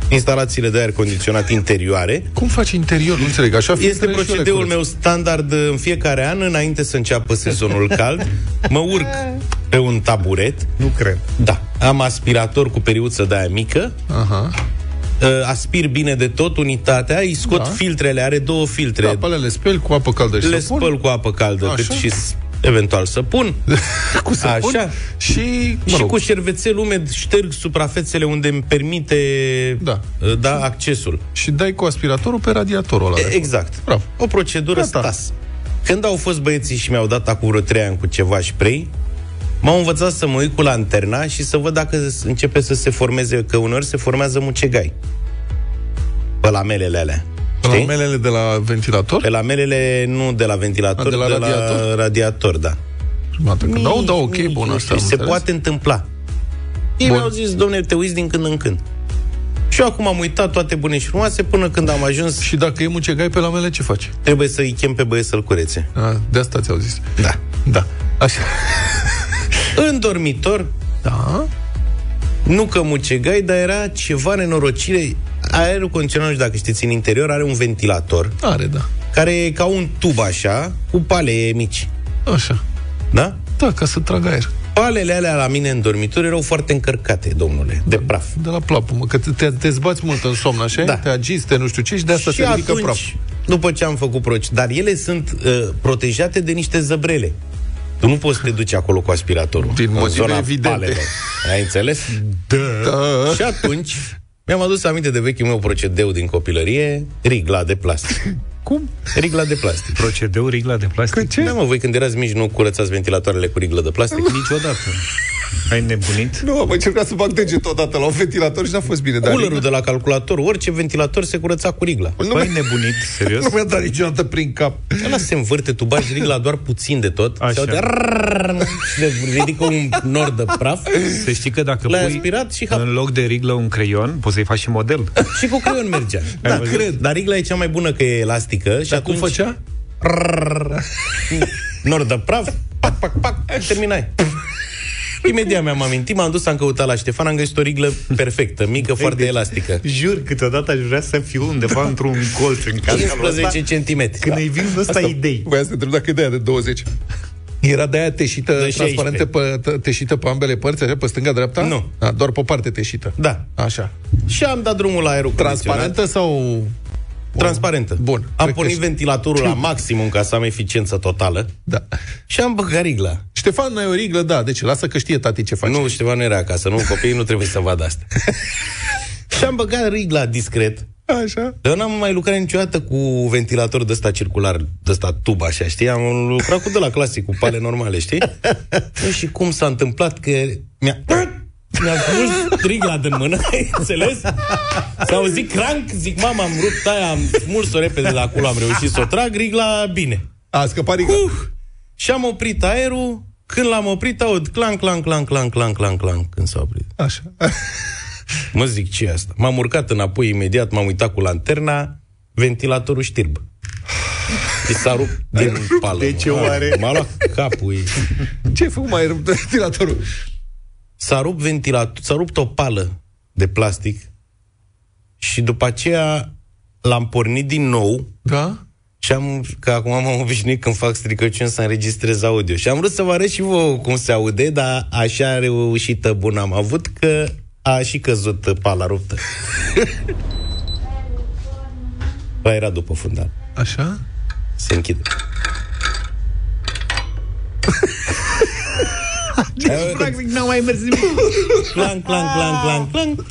instalațiile de aer condiționat interioare. Cum faci interior? Nu înțeleg. Așa Este filtrele și eu le procedeul curăț. meu standard uh, în fiecare an, înainte să înceapă sezonul cald. Mă urc pe un taburet. Nu cred. Da. Am aspirator cu periuță de aia mică. Aha. Uh, aspir bine de tot unitatea, îi scot Da. filtrele, are două filtre. Da, pe alea le speli cu apă caldă și le săpun. spăl cu apă caldă, Așa. cât și s- eventual săpun. cu săpun Așa. și, mă și rog, cu șervețel umed șterg suprafețele unde îmi permite Da. uh, da accesul. și dai cu aspiratorul pe radiatorul ăla. E- Exact. Bravo. O procedură Gata. stas. Când au fost băieții și mi-au dat acum vreo trei ani cu ceva spray, m-au învățat să mă uit cu lanterna și să văd dacă s- începe să se formeze, că uneori se formează mucegai. Pe lamelele alea. Pe Știi? lamelele de la ventilator? Pe lamelele nu de la ventilator, A, de la radiator? la radiator, da. Prima dată când dau, da, ok, Nici bun, nu asta știu, am Se înțeles. poate întâmpla. Ei Bun. mi-au zis, domne, te uiți din când în când. Și eu acum am uitat toate bune și frumoase până când am ajuns Și dacă e mucegai pe lamele, ce faci? trebuie să-i chem pe băieți să-l curețe. A, de asta ți-au zis. Da. Da. Așa. În dormitor, Da? nu că mucegai, dar era ceva nenorocire. Aerul condiționat, nu știu dacă știți, în interior are un ventilator Are, da. care e ca un tub așa, cu pale mici. Așa. Da? Da, ca să trag aer. Palele alea la mine în dormitor erau foarte încărcate, domnule, de praf. De la plapă, mă, că te, te, te zbați mult în somn, așa? Da. Te agiți, te nu știu ce și de asta și se ridică atunci, praf. după ce am făcut proci, dar ele sunt uh, protejate de niște zăbrele. Tu nu poți să te duci acolo cu aspiratorul. Din în motive zona evidente. palelor. Ai înțeles? Da. Și atunci mi-am adus aminte de vechiul meu procedeu din copilărie, rigla de plastic. Cum? Rigla de plastic. Procedeu rigla de plastic? Ce? Da, mă, voi când erați mici nu curățați ventilatoarele cu riglă de plastic? Niciodată. Ai nebunit? Nu, am încercat să bag degetul odată la un ventilator și n-a fost bine. Dar Coolerul de la calculator, orice ventilator se curăța cu rigla. nu, Păi mi- nebunit, serios? nu mi-a dat niciodată prin cap. Ăla se învârte, tu bagi rigla doar puțin de tot Așa. Se aude rrrr, și de ridică un nor de praf Să știi că dacă L-ai pui aspirat și hap. în loc de riglă un creion, poți să-i faci și model. Și cu creion mergea Da, văzut? cred Dar rigla e cea mai bună că e elastică Și Dar cum atunci făcea? Nor de praf Pac, pac, pac, terminai Imediat mi-am amintit, m-am dus, am căutat la Ștefan, am găsit o riglă perfectă, mică, foarte deci- elastică. Jur, câteodată aș vrea să fiu undeva într-un colț în casă. 15 cm. Când îi vin ăsta idei. Voia să te întreb dacă e de aia de 20. Era de aia teșită, De transparentă pe, te- teșită pe ambele părți, așa, pe stânga-dreapta? Nu. A, doar pe o parte teșită. Da. Așa. Și am dat drumul la aerul Transparentă sau... Transparentă. Bun. Am Cred că pornit știu. ventilatorul la maximum ca să am eficiență totală Da. și am băgat rigla. Ștefan, n-ai o riglă? Da. Deci lasă că știe tati ce face. Nu, Ștefan nu era acasă, nu, copiii nu trebuie să vadă asta. și am băgat rigla discret. Așa. Dar eu n-am mai lucrat niciodată cu ventilator de ăsta circular, de ăsta tub, așa, știi? Am lucrat cu de la clasic, cu pale normale, știi? Nu, și cum s-a întâmplat că mi-a... Mi-a smuls rigla din mână, ai înțeles? S-a auzit crank, zic, mama, am rupt aia, am smuls-o repede de acolo, am reușit să o trag, rigla bine. A scăpat rigla. Uh! Și am oprit aerul, când l-am oprit, aud clang, clang, clang, clang, clang, clang, clang, când s-a oprit. Așa. Mă zic, ce e asta? M-am urcat înapoi imediat, m-am uitat cu lanterna, ventilatorul știrb. Și s-a rupt din pală. De ce mă. oare? M-a luat capul ei. Ce fă mai rupt ventilatorul? S-a rupt ventilator, s-a rupt o pală de plastic și după aceea l-am pornit din nou Da? și am, că acum m-am obișnuit când fac stricăciuni să înregistrez audio. Și am vrut să vă arăt și vouă cum se aude, dar așa reușită bună am avut că a și căzut pala ruptă. Ba era după fundal. Așa? Se închide. Deci, practic, n-a mai mers nimic. Clang, clang, clang, clang, clang.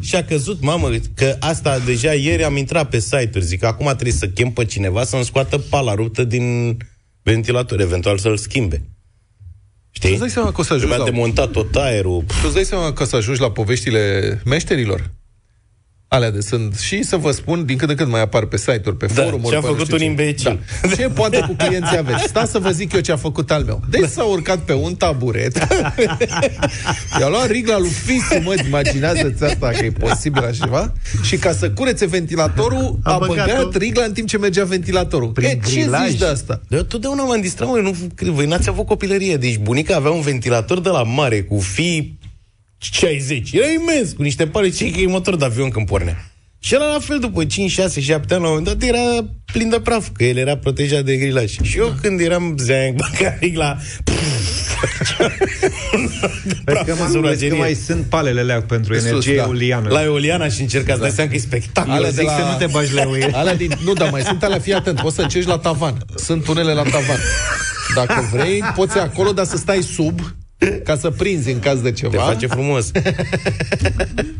Și a căzut, mamă, că asta deja ieri am intrat pe site-uri. Zic, acum trebuie să chem pe cineva să-mi scoată pala ruptă din ventilator, eventual să-l schimbe. Știi? Îți dai seama că o să ajungi Trebuia la... demontat tot aerul. Tu îți dai seama că o să ajungi la poveștile meșterilor? Alea de sunt. Și să vă spun, din când în când mai apar pe site-uri, pe Da, forumuri. ce a pe nu făcut știu un ce. imbecil. Da. Ce poate cu clienții aveți? Stați să vă zic eu ce a făcut al meu. Deci s-a urcat pe un taburet. I-a luat rigla lui Fisu, mă, imaginează-ți asta că e posibil așa ceva. Și ca să curețe ventilatorul, a, A a băgat-o băgat rigla în timp ce mergea ventilatorul. Prin e, ce grilaj. zici de asta? Eu totdeauna m-am distrat, măi, nu, voi n-ați avut copilărie. Deci bunica avea un ventilator de la mare cu fii 60. Era imens, cu niște pare ce că e motor de avion când pornea. Și era la fel după 5, 6, 7 ani, la un moment dat era plin de praf, că el era protejat de grilaj. Și eu când eram zeang, băga rigla, Vezi că, mai, vezi că mai sunt palele alea pentru Sus, energie da. eoliană. la Eoliana și încercați, da. dai seama că e spectacol. Alea Eu zic să nu te bagi la eoliană. Alea din, nu, dar mai sunt alea, fii atent, poți să încerci la tavan. Sunt unele la tavan. Dacă vrei, poți acolo, dar să stai sub, ca să prinzi în caz de ceva. Te face frumos.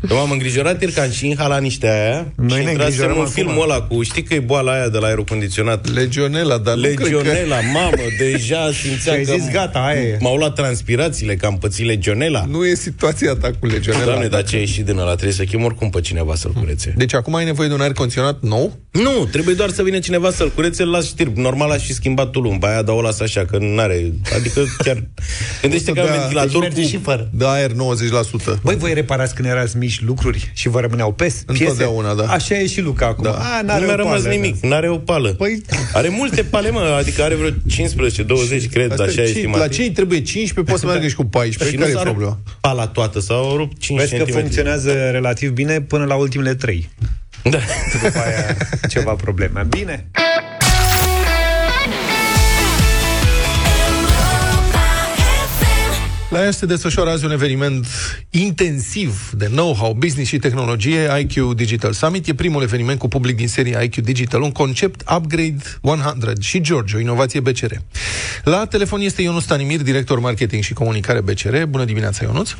Eu m-am îngrijorat ieri că am și inhalat niște aia Noi și ne intrasem îngrijorăm în acum. filmul ăla cu, știi că e boala aia de la aerocondiționat? Legionela, dar nu cred că... Legionela, mamă, deja simțeam Și ai că zis, gata, aia e. m-au luat transpirațiile, că am pățit legionela. Nu e situația ta cu legionela. Doamne, dar Dacă- ce a ieșit din ăla? Trebuie să chem oricum pe cineva să-l curețe. Deci acum ai nevoie de un aer condiționat nou? Nu, trebuie doar să vină cineva să-l curețe, îl las știrb. Normal aș fi schimbat tu lumba aia, dar o las așa, că nu are. Adică chiar... Gândește O că să am dea- ventilator deci merge cu... și fără. Da, aer 90%. Băi, voi reparați când erați mici lucruri și vă rămâneau pes, piese? Întotdeauna, da. Așa e și Luca acum. Da. A, Nu n-are mi-a o rămas pală, nimic, n-are o pală. Păi- Are multe pale, mă, adică are vreo 15, 20, cred, Asta, așa ce, estimat. la cei trebuie 15, poți să meargă și cu 14. Și Care nu e s-a problema? rupt pala toată, s-au rupt 5 Vezi că cm. funcționează relativ bine până la ultimele trei. Da. După aia ceva probleme. Bine. La ea se desfășoară azi un eveniment intensiv de know-how, business și tehnologie, IQ Digital Summit. E primul eveniment cu public din seria IQ Digital, un concept Upgrade 100 și George, o inovație BCR. La telefon este Ionus Stanimir, director marketing și comunicare BCR. Bună dimineața, Ionuț!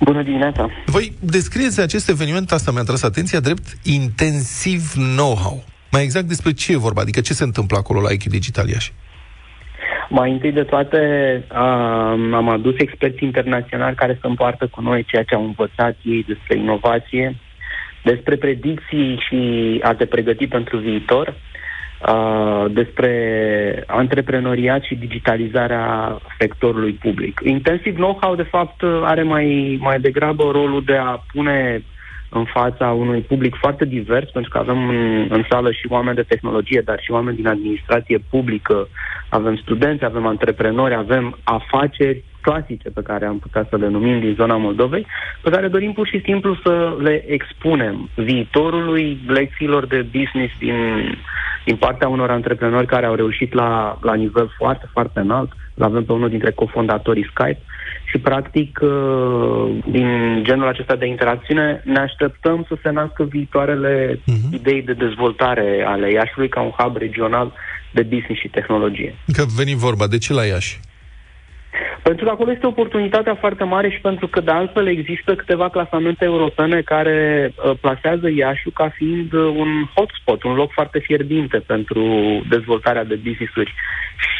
Bună dimineața! Voi descrieți acest eveniment, asta mi-a tras atenția, drept intensiv know-how. Mai exact despre ce e vorba, adică ce se întâmplă acolo la IQ Digital Iași? Mai întâi de toate um, am adus experți internaționali care să împoartă cu noi ceea ce au învățat ei despre inovație, despre predicții și a te pregăti pentru viitor, uh, despre antreprenoriat și digitalizarea sectorului public. Intensiv know-how, de fapt, are mai, mai degrabă rolul de a pune în fața unui public foarte divers, pentru că avem în, în sală și oameni de tehnologie, dar și oameni din administrație publică, avem studenți, avem antreprenori, avem afaceri clasice pe care am putea să le numim din zona Moldovei, pe care dorim pur și simplu să le expunem viitorului lecțiilor de business din, din partea unor antreprenori care au reușit la, la nivel foarte, foarte înalt. Îl avem pe unul dintre cofondatorii Skype și, practic, uh, din genul acesta de interacțiune, ne așteptăm să se nască viitoarele uh-huh. idei de dezvoltare ale Iașiului ca un hub regional de business și tehnologie. Că veni vorba, de ce la Iași? Pentru că acolo este oportunitatea foarte mare și pentru că de altfel există câteva clasamente europene care uh, plasează Iașiul ca fiind uh, un hotspot, un loc foarte fierbinte pentru dezvoltarea de business-uri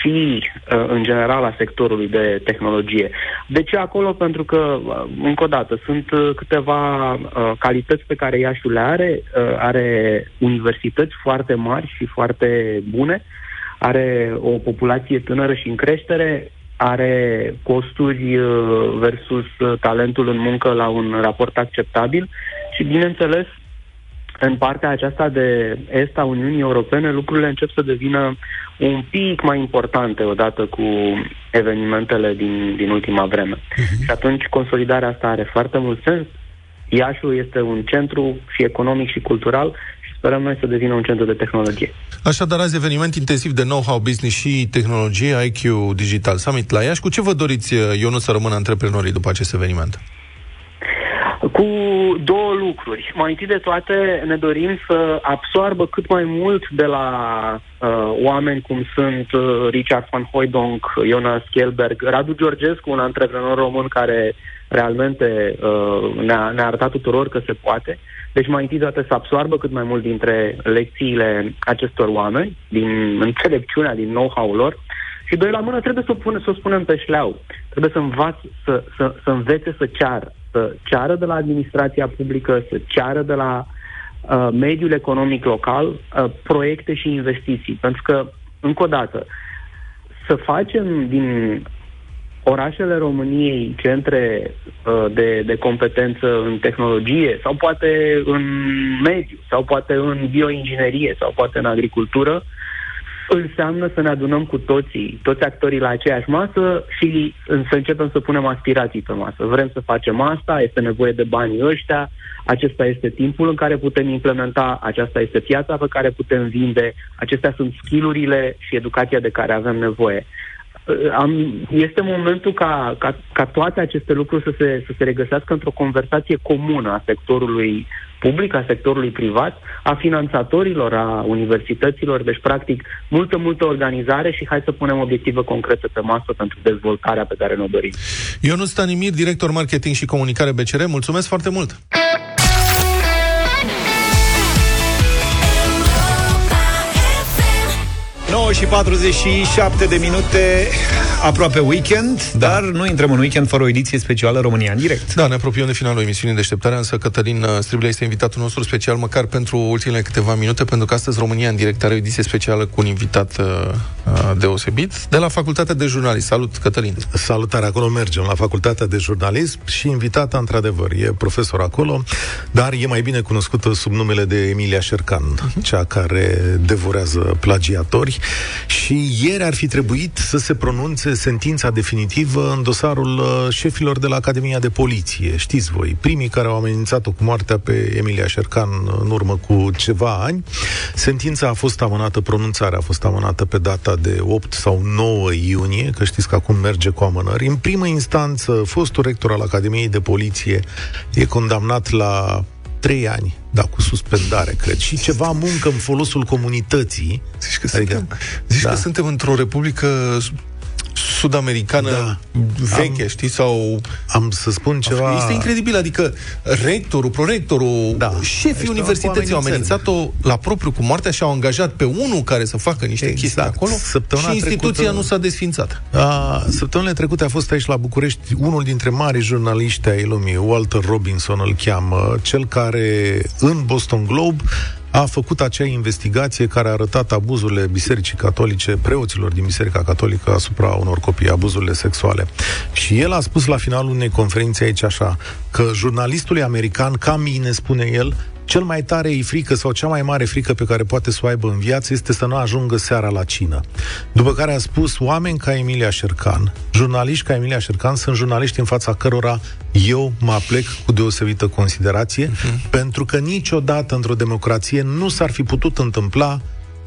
și uh, în general a sectorului de tehnologie. De ce acolo? Pentru că, uh, încă o dată, sunt uh, câteva uh, calități pe care Iașiul le are, uh, are universități foarte mari și foarte bune, are o populație tânără și în creștere, are costuri uh, versus uh, talentul în muncă la un raport acceptabil și, bineînțeles, în partea aceasta de est a Uniunii Europene, lucrurile încep să devină un pic mai importante odată cu evenimentele din, din ultima vreme. Uh-huh. Și atunci consolidarea asta are foarte mult sens. Iașul este un centru și economic și cultural și sperăm noi să devină un centru de tehnologie. Așadar, azi eveniment intensiv de know-how, business și tehnologie, IQ Digital Summit la Iași. Cu ce vă doriți, Ionu, să rămână antreprenorii după acest eveniment? Cu Cu două lucruri. Mai întâi de toate ne dorim să absoarbă cât mai mult de la uh, oameni cum sunt uh, Richard van Hooydonk, Jonas Kjellberg, Radu Georgescu, un antreprenor român care realmente uh, ne-a, ne-a arătat tuturor că se poate. Deci mai întâi de toate să absoarbă cât mai mult dintre lecțiile acestor oameni, din înțelepciunea, din know-how-ul lor. Și doi la mână trebuie să o, pune, să o spunem pe șleau. Trebuie să, învaț, să, să, să învețe să ceară. Să ceară de la administrația publică, să ceară de la uh, mediul economic local uh, proiecte și investiții. Pentru că, încă o dată, să facem din orașele României centre uh, de, de competență în tehnologie sau poate în mediu sau poate în bioinginerie sau poate în agricultură, înseamnă să ne adunăm cu toții, toți actorii la aceeași masă și să începem să punem aspirații pe masă. Vrem să facem asta, este nevoie de banii ăștia, acesta este timpul în care putem implementa, aceasta este piața pe care putem vinde, acestea sunt skillurile și educația de care avem nevoie. Uh, Am, este momentul ca, ca, ca toate aceste lucruri să se, să se regăsească într-o conversație comună a sectorului public, a sectorului privat, a finanțatorilor, a universităților, deci practic multă, multă organizare și hai să punem obiective concrete pe masă pentru dezvoltarea pe care ne-o dorim. Ionut Stanimir, director marketing și comunicare BCR, mulțumesc foarte mult! 9 și 47 de minute, aproape weekend, da. dar nu intrăm în weekend fără o ediție specială România în direct. Da, ne apropiem de finalul emisiunii Deșteptarea, însă Cătălin uh, Striblea este invitatul nostru special, măcar pentru ultimele câteva minute, pentru că astăzi România în direct are o ediție specială cu un invitat uh, uh, deosebit de la Facultatea de Jurnalist. Salut, Cătălin! Salutare, acolo mergem, la Facultatea de Jurnalism și invitata, într-adevăr, e profesor acolo, dar e mai bine cunoscută sub numele de Emilia Șercan, cea care devorează plagiatori și ieri ar fi trebuit să se pronunțe sentința definitivă în dosarul uh, șefilor de la Academia de Poliție. Știți voi, primii care au amenințat-o cu moartea pe Emilia Șercan în urmă cu ceva ani. Sentința a fost amânată, pronunțarea a fost amânată pe data de 8 sau 9 iunie, că știți că acum merge cu amânări. În primă instanță, fostul rector al Academiei de Poliție e condamnat la trei ani, dar cu suspendare, cred, și ceva muncă în folosul comunității. Zici că, adică, suntem, zici da. că suntem într-o republică sud-americană da. veche, Am- știi, sau... Am să spun ceva... Este incredibil, adică rectorul, prorectorul, Da. șefii Ăștia universității au au amenințat-o la propriu cu moartea și au angajat pe unul care să facă niște Exact. chestii acolo Săptămâna și instituția trecută- nu s-a desfințat. A, săptămânile trecute a fost aici la București unul dintre mari jurnaliști ai lumii, Walter Robinson îl cheamă, cel care în Boston Globe a făcut acea investigație care a arătat abuzurile Bisericii Catolice, preoților din Biserica Catolică asupra unor copii, abuzurile sexuale. Și el a spus la finalul unei conferințe aici așa, că jurnalistului american, ca mine, spune el, cel mai tare îi frică sau cea mai mare frică pe care poate să o aibă în viață este să nu ajungă seara la cină. După care a spus, oameni ca Emilia Șercan, jurnaliști ca Emilia Șercan, sunt jurnaliști în fața cărora eu mă aplec cu deosebită considerație, uh-huh. pentru că niciodată într-o democrație nu s-ar fi putut întâmpla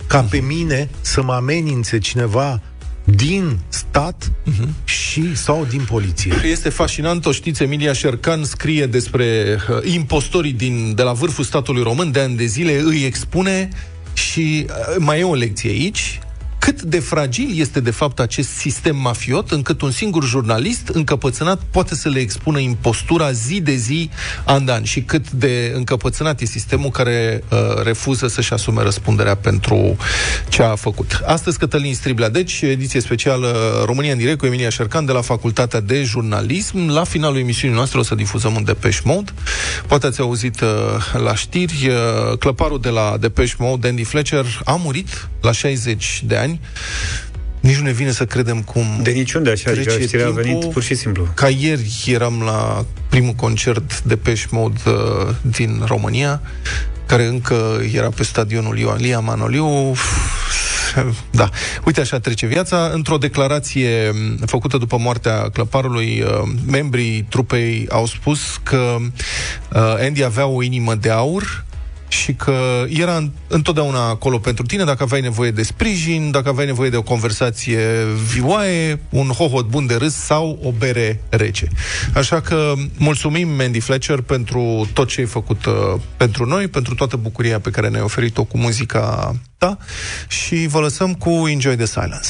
ca pe mine să mă amenințe cineva din stat uh-huh. și sau din poliție. Este fascinant, o știți, Emilia Șercan scrie despre uh, impostorii din, de la vârful statului român, de ani de zile îi expune și uh, mai e o lecție aici, cât de fragil este de fapt acest sistem mafiot, încât un singur jurnalist încăpățânat poate să le expună impostura zi de zi, an de an, și cât de încăpățânat e sistemul care uh, refuză să-și asume răspunderea pentru ce a făcut. Astăzi Cătălin Striblea, deci ediție specială România în direct cu Emilia Șercan de la Facultatea de Jurnalism. La finalul emisiunii noastre o să difuzăm un Depeche Mode. Poate ați auzit uh, la știri, uh, clăparul de la Depeche Mode, Andy Fletcher, a murit la 60 de ani. Nici nu ne vine să credem cum De niciunde așa, trece adică știrea a timpul. venit pur și simplu. Ca ieri eram la primul concert de Peș Mode uh, din România, care încă era pe stadionul Ioan Lia Manoliu. Da. Uite așa trece viața. Într-o declarație m, făcută după moartea clăparului, uh, membrii trupei au spus că uh, Andy avea o inimă de aur și că era în- întotdeauna acolo pentru tine dacă aveai nevoie de sprijin, dacă aveai nevoie de o conversație vioaie, un hohot bun de râs sau o bere rece. Așa că mulțumim, Mandy Fletcher, pentru tot ce ai făcut uh, pentru noi, pentru toată bucuria pe care ne-ai oferit-o cu muzica ta și vă lăsăm cu Enjoy the Silence.